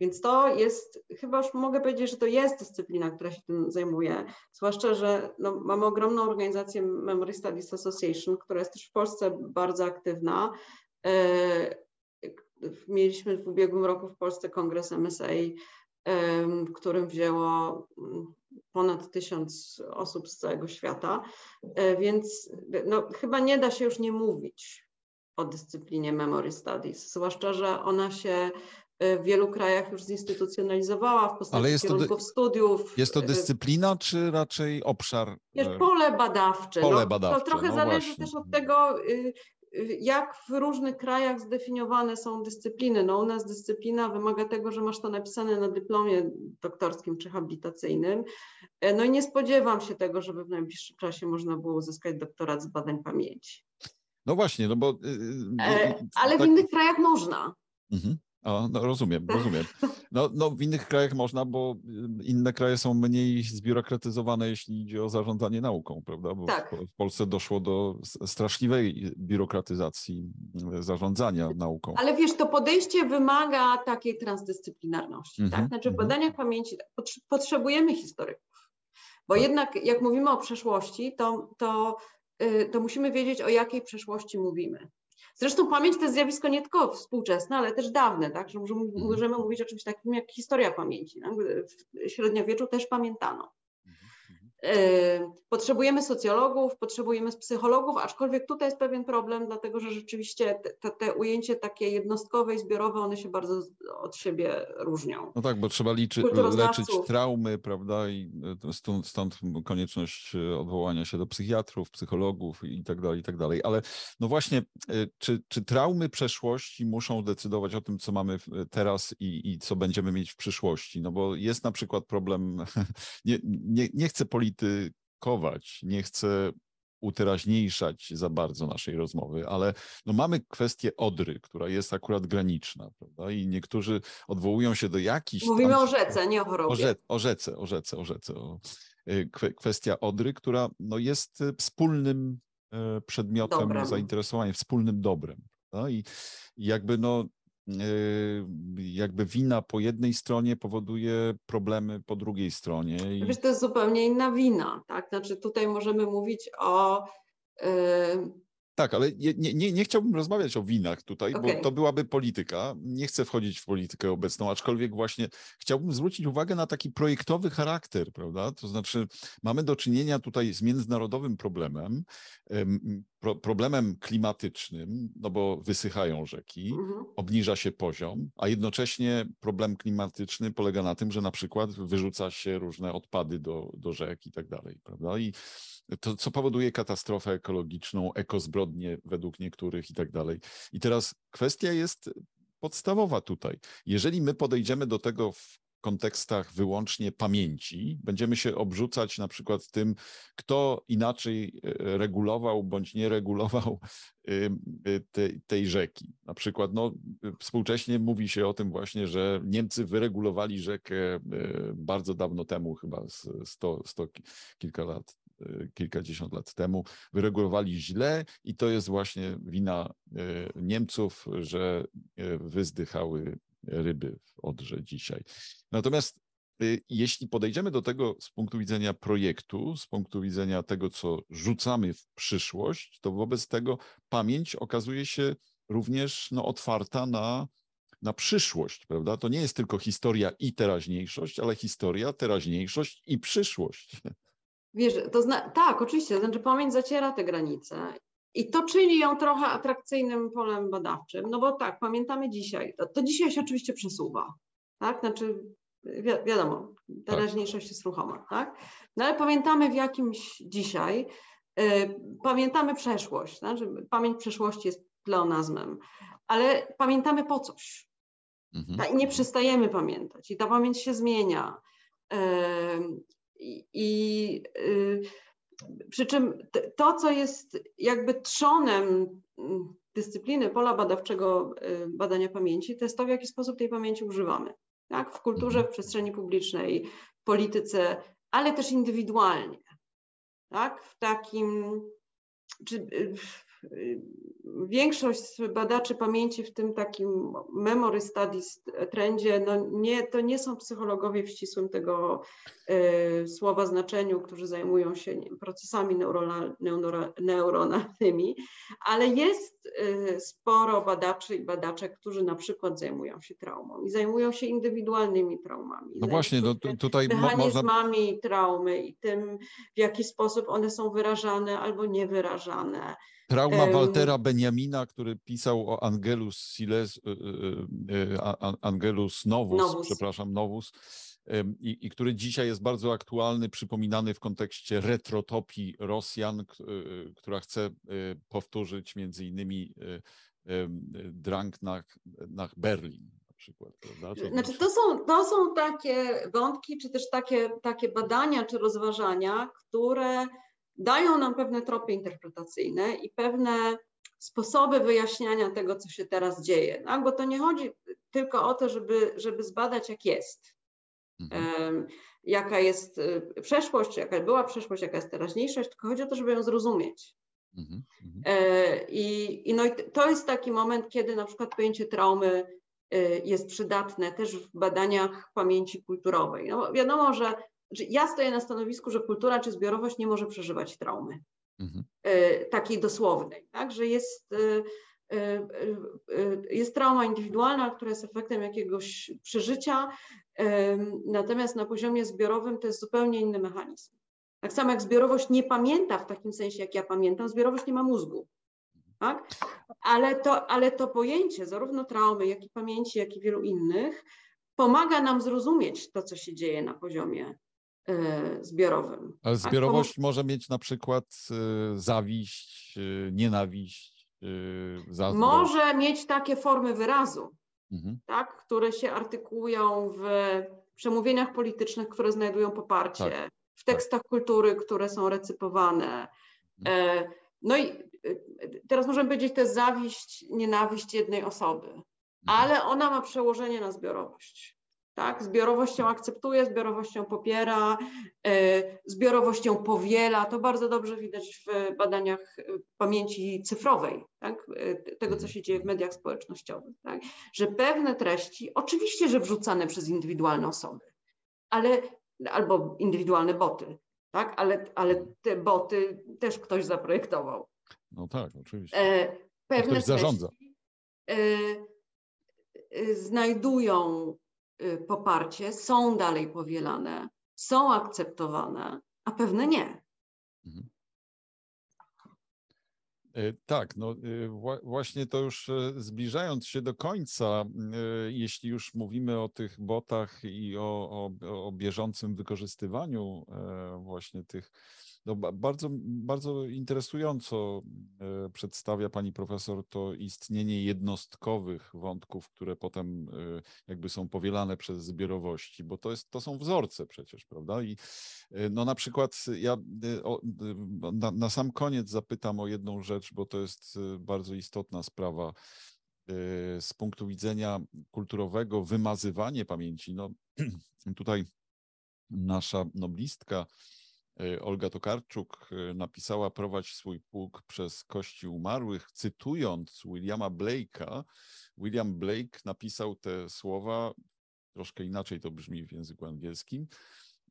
Więc to jest, chyba już mogę powiedzieć, że to jest dyscyplina, która się tym zajmuje, zwłaszcza, że no, mamy ogromną organizację Memory Studies Association, która jest też w Polsce bardzo aktywna mieliśmy w ubiegłym roku w Polsce kongres MSA, w którym wzięło mm, ponad tysiąc osób z całego świata, e, więc no, chyba nie da się już nie mówić o dyscyplinie Memory Studies, zwłaszcza, że ona się e, w wielu krajach już zinstytucjonalizowała w postaci Ale kierunków studiów. Jest to dyscyplina, czy raczej obszar? Wiesz, pole badawcze. Pole no, badawcze. To trochę no zależy właśnie. też od tego, y, jak w różnych krajach zdefiniowane są dyscypliny. No u nas dyscyplina wymaga tego, że masz to napisane na dyplomie doktorskim czy habilitacyjnym. E, no i nie spodziewam się tego, żeby w najbliższym czasie można było uzyskać doktorat z badań pamięci. No właśnie, no bo... Yy, ale tak... w innych krajach można. Mhm. O, no rozumiem, rozumiem. No, no w innych krajach można, bo y, inne kraje są mniej zbiurokratyzowane, jeśli idzie o zarządzanie nauką, prawda? Bo tak. w, Polsce doszło do straszliwej biurokratyzacji y, zarządzania nauką. Ale wiesz, to podejście wymaga takiej transdyscyplinarności, mm -hmm, tak? Znaczy w mhm. badaniach pamięci potrzebujemy historyków, bo tak. jednak jak mówimy o przeszłości, to, to, y, to musimy wiedzieć, o jakiej przeszłości mówimy. Zresztą pamięć to jest zjawisko nie tylko współczesne, ale też dawne, tak? że możemy, mhm. możemy mówić o czymś takim jak historia pamięci. Tak? W średniowieczu też pamiętano. E, potrzebujemy socjologów, potrzebujemy psychologów, aczkolwiek tutaj jest pewien problem, dlatego że rzeczywiście te, te, ujęcie takie jednostkowe i zbiorowe, one się bardzo od siebie różnią. No tak, bo trzeba liczy, leczyć traumy, prawda, i e, stąd, stąd, konieczność e, odwołania się do psychiatrów, psychologów i tak dalej, i tak dalej. Ale no właśnie, czy, czy traumy przeszłości muszą decydować o tym, co mamy teraz i, i co będziemy mieć w przyszłości? No bo jest na przykład problem, nie, nie, nie chcę polityki, politykować, nie chcę uteraźniejszać za bardzo naszej rozmowy, ale no mamy kwestię Odry, która jest akurat graniczna, prawda? I niektórzy odwołują się do jakichś. Mówimy tam... o rzece, nie o chorobie. O, rze o rzece, o rzece, o rzece. O... Y, kwestia Odry, która no, jest wspólnym e, przedmiotem dobrem. zainteresowania, wspólnym dobrem. I jakby no, jakby wina po jednej stronie powoduje problemy po drugiej stronie. I... Wiesz, to jest zupełnie inna wina, tak? Znaczy tutaj możemy mówić o y, tak, ale nie, nie, nie chciałbym rozmawiać o winach tutaj, okay. bo to byłaby polityka. Nie chcę wchodzić w politykę obecną, aczkolwiek właśnie chciałbym zwrócić uwagę na taki projektowy charakter, prawda? To znaczy, mamy do czynienia tutaj z międzynarodowym problemem, pro, problemem klimatycznym, no bo wysychają rzeki, mhm. obniża się poziom, a jednocześnie problem klimatyczny polega na tym, że na przykład wyrzuca się różne odpady do, do rzek i tak dalej, prawda? I to, co powoduje katastrofę ekologiczną, ekozbrodnie według niektórych i tak dalej. I teraz kwestia jest podstawowa tutaj. Jeżeli my podejdziemy do tego w kontekstach wyłącznie pamięci, będziemy się obrzucać na przykład tym, kto inaczej e, regulował bądź nie regulował e, tej, tej rzeki. Na przykład no, współcześnie mówi się o tym właśnie, że Niemcy wyregulowali rzekę e, bardzo dawno temu, chyba 100, 100 kilka lat Y, kilkadziesiąt lat temu, wyregulowali źle i to jest właśnie wina y, Niemców, że y, wyzdychały ryby w Odrze dzisiaj. Natomiast jeśli podejdziemy do tego z punktu widzenia projektu, z punktu widzenia tego, co rzucamy w przyszłość, to wobec tego pamięć okazuje się również no, otwarta na, na przyszłość, prawda? To nie jest tylko historia i teraźniejszość, ale historia, teraźniejszość i przyszłość. Wiesz, to zna- tak, oczywiście, to znaczy pamięć zaciera te granice i to czyni ją trochę atrakcyjnym polem badawczym, no bo tak, pamiętamy dzisiaj, to, to dzisiaj się oczywiście przesuwa, tak, znaczy wi- wiadomo, teraźniejszość jest ruchoma, tak, no ale pamiętamy w jakimś dzisiaj, y, pamiętamy przeszłość, znaczy pamięć przeszłości jest pleonazmem, ale pamiętamy po coś, mhm. tak, i nie przestajemy pamiętać i ta pamięć się zmienia, i, i y, przy czym to, co jest jakby trzonem mm, dyscypliny pola badawczego y, badania pamięci, to jest to, w jaki sposób tej pamięci używamy. Tak? W kulturze, w przestrzeni publicznej, w polityce, ale też indywidualnie. Tak? W takim, czy, y, większość badaczy pamięci w tym takim memory studies trendzie, no nie, to nie są psychologowie w ścisłym tego y, słowa znaczeniu, którzy zajmują się procesami neuronalnymi, ale jest y, sporo badaczy i badaczek, którzy na przykład zajmują się traumą i zajmują się indywidualnymi traumami. No właśnie, no, tutaj mechanizmami można... traumy i tym, w jaki sposób one są wyrażane albo niewyrażane. Trauma um, Waltera Benjamina, który pisał o Angelus Siles, y, y, y, Angelus Novus, Novus. przepraszam, Novus, i, i, który dzisiaj jest bardzo aktualny, przypominany w kontekście retrotopii Rosjan, która chce powtórzyć między innymi Drang nach, nach Berlin. Przykład, to znaczy, to są, to są takie wątki, czy też takie, takie badania, czy rozważania, które dają nam pewne tropy interpretacyjne i pewne sposoby wyjaśniania tego, co się teraz dzieje. Tak? Bo to nie chodzi tylko o to, żeby, żeby zbadać, jak jest. Mhm. jaka jest y, przeszłość, jaka była przeszłość, jaka jest teraźniejszość, tylko chodzi o to, żeby ją zrozumieć. Mhm. Mhm. E, I, i, no i to jest taki moment, kiedy na przykład pojęcie traumy y, jest przydatne też w badaniach pamięci kulturowej. No wiadomo, że znaczy, ja stoję na stanowisku, że kultura czy zbiorowość nie może przeżywać traumy. Mhm. E, takiej dosłownej, tak? że jest, e, e, jest trauma indywidualna, która jest efektem jakiegoś przeżycia, natomiast na poziomie zbiorowym to jest zupełnie inny mechanizm. Tak samo jak zbiorowość nie pamięta w takim sensie, jak ja pamiętam, zbiorowość nie ma mózgu. Tak? Ale, to, ale to pojęcie zarówno traumy, jak i pamięci, jak i wielu innych pomaga nam zrozumieć to, co się dzieje na poziomie zbiorowym. Ale tak, zbiorowość tak? może mieć na przykład e, zawiść, e, nienawiść, zazdrość. Może mieć takie formy wyrazu, mhm. tak, które się artykułują w przemówieniach politycznych, które znajdują poparcie, tak. w tekstach tak. kultury, które są recypowane, E, no i teraz możemy powiedzieć, to jest zawiść, nienawiść jednej osoby, mhm. ale ona ma przełożenie na zbiorowość. Tak? Zbiorowością akceptuje, zbiorowością popiera, zbiorowością powiela. To bardzo dobrze widać w badaniach pamięci cyfrowej, tak? tego co się dzieje w mediach społecznościowych. Tak? Że pewne treści, oczywiście, że wrzucane przez indywidualne osoby, ale albo indywidualne boty, tak? ale, ale te boty też ktoś zaprojektował. No tak, oczywiście. E, pewne ktoś zarządza. E, znajdują y, poparcie, są dalej powielane, są akceptowane, a pewne nie. Mhm. E, tak, no y, właśnie to już e, zbliżając się do końca, y, jeśli już mówimy o tych botach i o, o, o bieżącym wykorzystywaniu e, właśnie tych no, bardzo, bardzo interesująco e, przedstawia pani profesor to istnienie jednostkowych wątków, które potem e, jakby są powielane przez zbiorowości, bo to, jest, to są wzorce przecież, prawda? I e, no na przykład ja na, na sam koniec zapytam o jedną rzecz, bo to jest bardzo istotna sprawa z punktu widzenia kulturowego wymazywanie pamięci. No tutaj nasza noblistka Olga Tokarczuk e, napisała Prowadź swój pług przez kości umarłych, cytując Williama Blake'a. William Blake napisał te słowa, troszkę inaczej to brzmi w języku angielskim,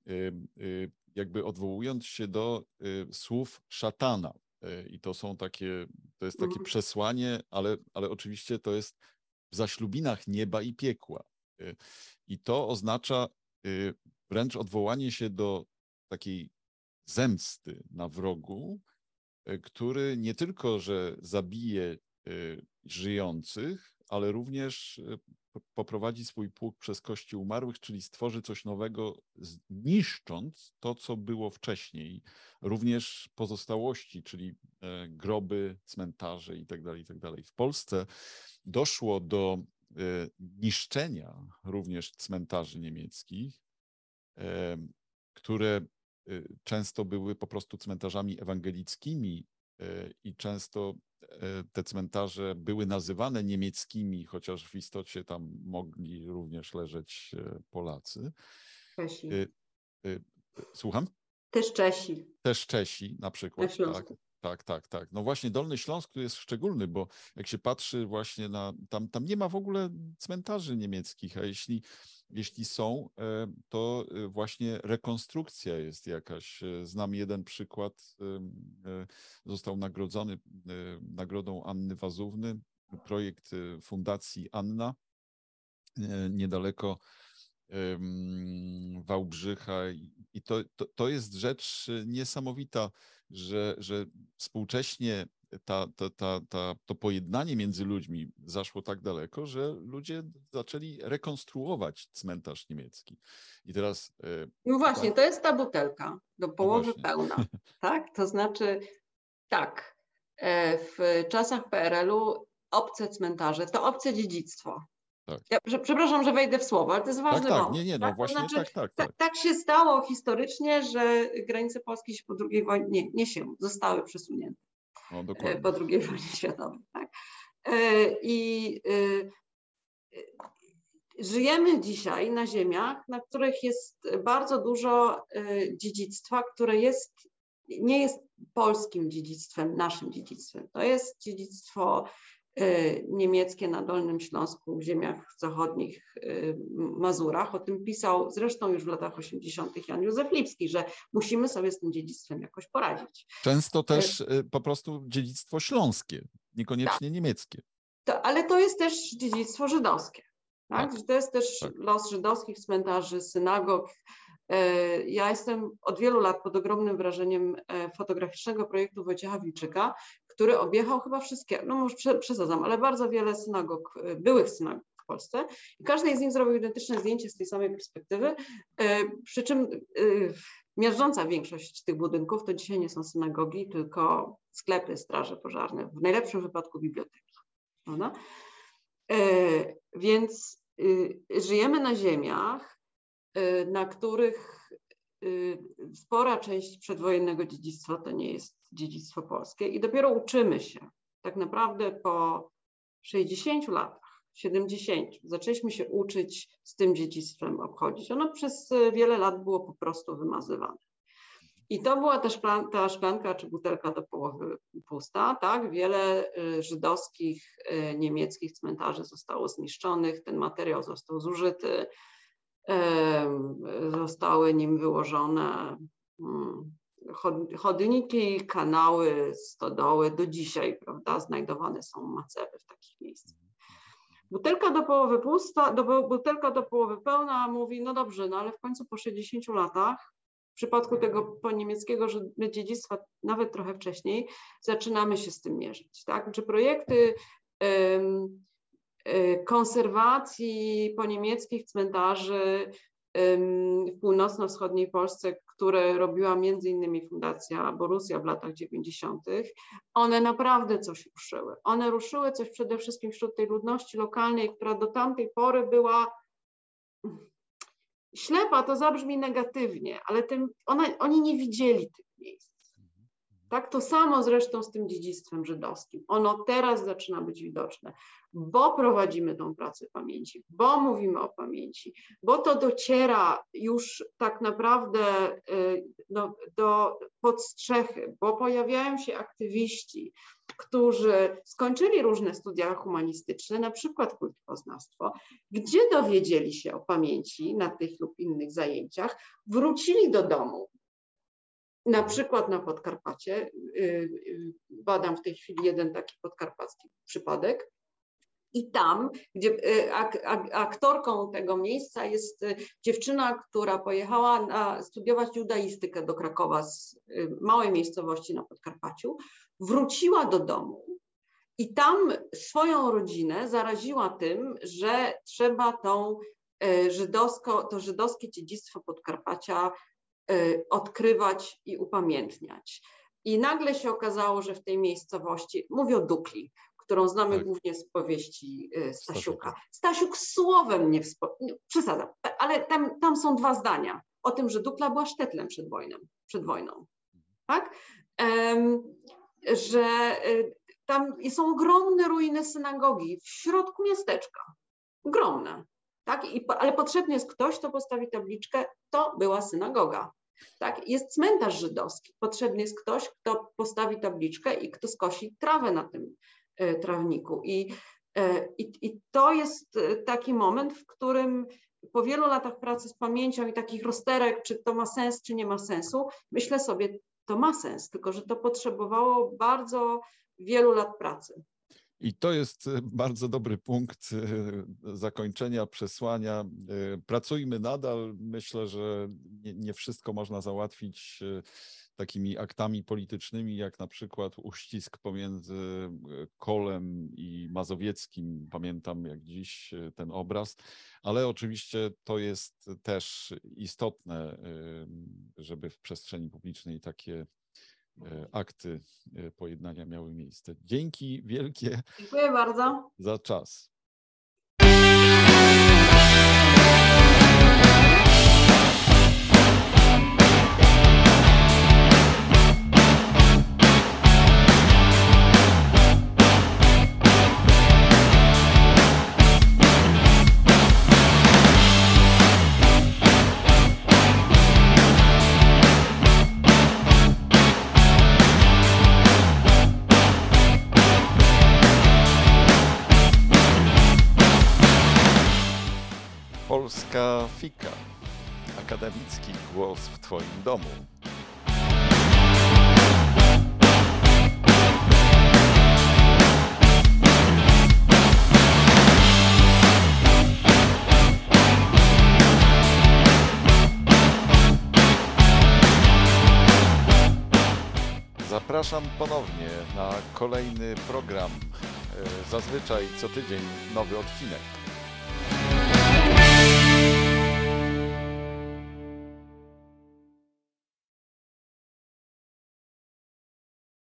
e, jakby odwołując się do słów szatana. I to są takie, to jest takie mhm. przesłanie, ale, ale oczywiście to jest w zaślubinach nieba i piekła. I to oznacza wręcz odwołanie się do takiej zemsty na wrogu, e, który nie tylko, że zabije e, żyjących, ale również e, poprowadzi swój pług przez kości umarłych, czyli stworzy coś nowego, niszcząc to, co było wcześniej, również pozostałości, czyli groby, cmentarze itd. Tak itd. Tak w Polsce doszło do niszczenia również cmentarzy niemieckich, które często były po prostu cmentarzami ewangelickimi y, i często y, te cmentarze były nazywane niemieckimi, chociaż w istocie tam mogli również leżeć Polacy. Czesi. Słucham? Też Czesi. Też Czesi na przykład. Na tak, tak, tak, tak. No właśnie Dolny Śląsk tu jest szczególny, bo jak się patrzy właśnie na, tam, tam nie ma w ogóle cmentarzy niemieckich, a jeśli jeśli są, e, to e, właśnie rekonstrukcja jest jakaś. E, znam jeden przykład, został nagrodzony nagrodą Anny Wazówny, projekt Fundacji Anna, niedaleko Wałbrzycha i to, to, to jest rzecz niesamowita, że, że współcześnie ta, ta, ta, ta, to pojednanie między ludźmi zaszło tak daleko, że ludzie zaczęli rekonstruować cmentarz niemiecki. I teraz. E, no właśnie, to jest ta butelka do no połowy no pełna. Tak? To znaczy, tak, e, w czasach PRL-u obce cmentarze to obce dziedzictwo. Tak. Ja, przepraszam, że wejdę w słowo, ale to jest ważny tak, tak, Nie, nie, no tak? właśnie znaczy, tak, tak, tak. tak. się stało historycznie, że granice Polski się po II wojnie, nie, nie się, zostały przesunięte. No, po II wojnie światowej. Tak? E, I e, żyjemy dzisiaj na ziemiach, na których jest bardzo dużo dziedzictwa, które jest, nie jest polskim dziedzictwem, naszym dziedzictwem. To jest dziedzictwo niemieckie na Dolnym Śląsku, w ziemiach zachodnich, y, Mazurach. O tym pisał zresztą już w latach 80. Jan Józef Lipski, że musimy sobie z tym dziedzictwem jakoś poradzić. Często też y, po prostu dziedzictwo śląskie, niekoniecznie tak. niemieckie. To, ale to jest też dziedzictwo żydowskie. Tak? tak. To jest też tak. los żydowskich cmentarzy, synagog. Ja jestem od wielu lat pod ogromnym wrażeniem fotograficznego projektu Wojciecha Wilczyka, który objechał chyba wszystkie, no może przesadzam, ale bardzo wiele synagog, y, byłych synagog w Polsce i każdy z nich zrobił identyczne zdjęcie z tej samej perspektywy, y, przy czym y, miażdżąca większość tych budynków to dzisiaj nie są synagogi, tylko sklepy, straże pożarne, w najlepszym wypadku biblioteki. Prawda? Więc żyjemy na ziemiach, na których spora część przedwojennego dziedzictwa to nie jest dziedzictwo polskie i dopiero uczymy się. Tak naprawdę po 60 latach, 70 zaczęliśmy się uczyć z tym dziedzictwem obchodzić. Ono przez wiele lat było po prostu wymazywane. I to była też ta szklanka czy butelka do połowy pusta, tak? Wiele y, żydowskich, y, niemieckich cmentarzy zostało zniszczonych, ten materiał został zużyty, zostały nim wyłożone mm, chodniki, kanały, stodoły, do dzisiaj, prawda, znajdowane są macewy w takich miejscach. Butelka do połowy pusta, do, butelka do połowy pełna mówi, no dobrze, no ale w końcu po 60 latach w przypadku tego po niemieckiego dziedzictwa, nawet trochę wcześniej, zaczynamy się z tym mierzyć. Tak? Czy projekty um, konserwacji po niemieckich cmentarzy w północno-wschodniej Polsce, które robiła między innymi Fundacja Borussia w latach 90., one naprawdę coś ruszyły. One ruszyły coś przede wszystkim wśród tej ludności lokalnej, która do tamtej pory była ślepa to zabrzmi negatywnie, ale tym, ona, oni nie widzieli tych miejsc. Tak, to samo zresztą z tym dziedzictwem żydowskim. Ono teraz zaczyna być widoczne, bo prowadzimy tą pracę pamięci, bo mówimy o pamięci, bo to dociera już tak naprawdę y, no, do podstrzechy, bo pojawiają się aktywiści, którzy skończyli różne studia humanistyczne, na przykład kulturoznawstwo, gdzie dowiedzieli się o pamięci na tych lub innych zajęciach, wrócili do domu, na przykład na Podkarpacie, y, y, badam w tej chwili jeden taki podkarpacki przypadek, i tam, gdzie y, aktorką tego miejsca jest dziewczyna, która pojechała na, studiować judaistykę do Krakowa z małej miejscowości na Podkarpaciu, wróciła do domu i tam swoją rodzinę zaraziła tym, że trzeba tą żydowsko, to żydowskie dziedzictwo Podkarpacia odkrywać i upamiętniać. I nagle się okazało, że w tej miejscowości, mówię o Dukli, którą znamy tak. głównie z powieści y, Stasiuka. Stasiuk słowem nie wspomniał, przesadzam, ale tam, tam są dwa zdania o tym, że Dukla była sztetlem przed wojną, przed wojną. tak? Um, że y, tam są ogromne ruiny synagogi w środku miasteczka. Ogromne tak? I, ale potrzebny jest ktoś, kto postawi tabliczkę, to była synagoga. Tak? Jest cmentarz żydowski, potrzebny jest ktoś, kto postawi tabliczkę i kto skosi trawę na tym e, trawniku. I, e, i, I to jest e, taki moment, w którym po wielu latach pracy z pamięcią i takich rozterek, czy to ma sens, czy nie ma sensu, myślę sobie, to ma sens, tylko że to potrzebowało bardzo wielu lat pracy. I to jest e, bardzo dobry punkt e, zakończenia przesłania. E, pracujmy nadal. Myślę, że nie, wszystko można załatwić takimi aktami politycznymi, jak na przykład uścisk pomiędzy Kolem i Mazowieckim. Pamiętam jak dziś ten obraz, ale oczywiście to jest też istotne, żeby w przestrzeni publicznej takie akty e, pojednania miały miejsce. Dzięki wielkie. Dziękuję bardzo. Za czas. Akademicki głos w Twoim domu. Zapraszam ponownie na kolejny program. E, zazwyczaj co tydzień nowy odcinek.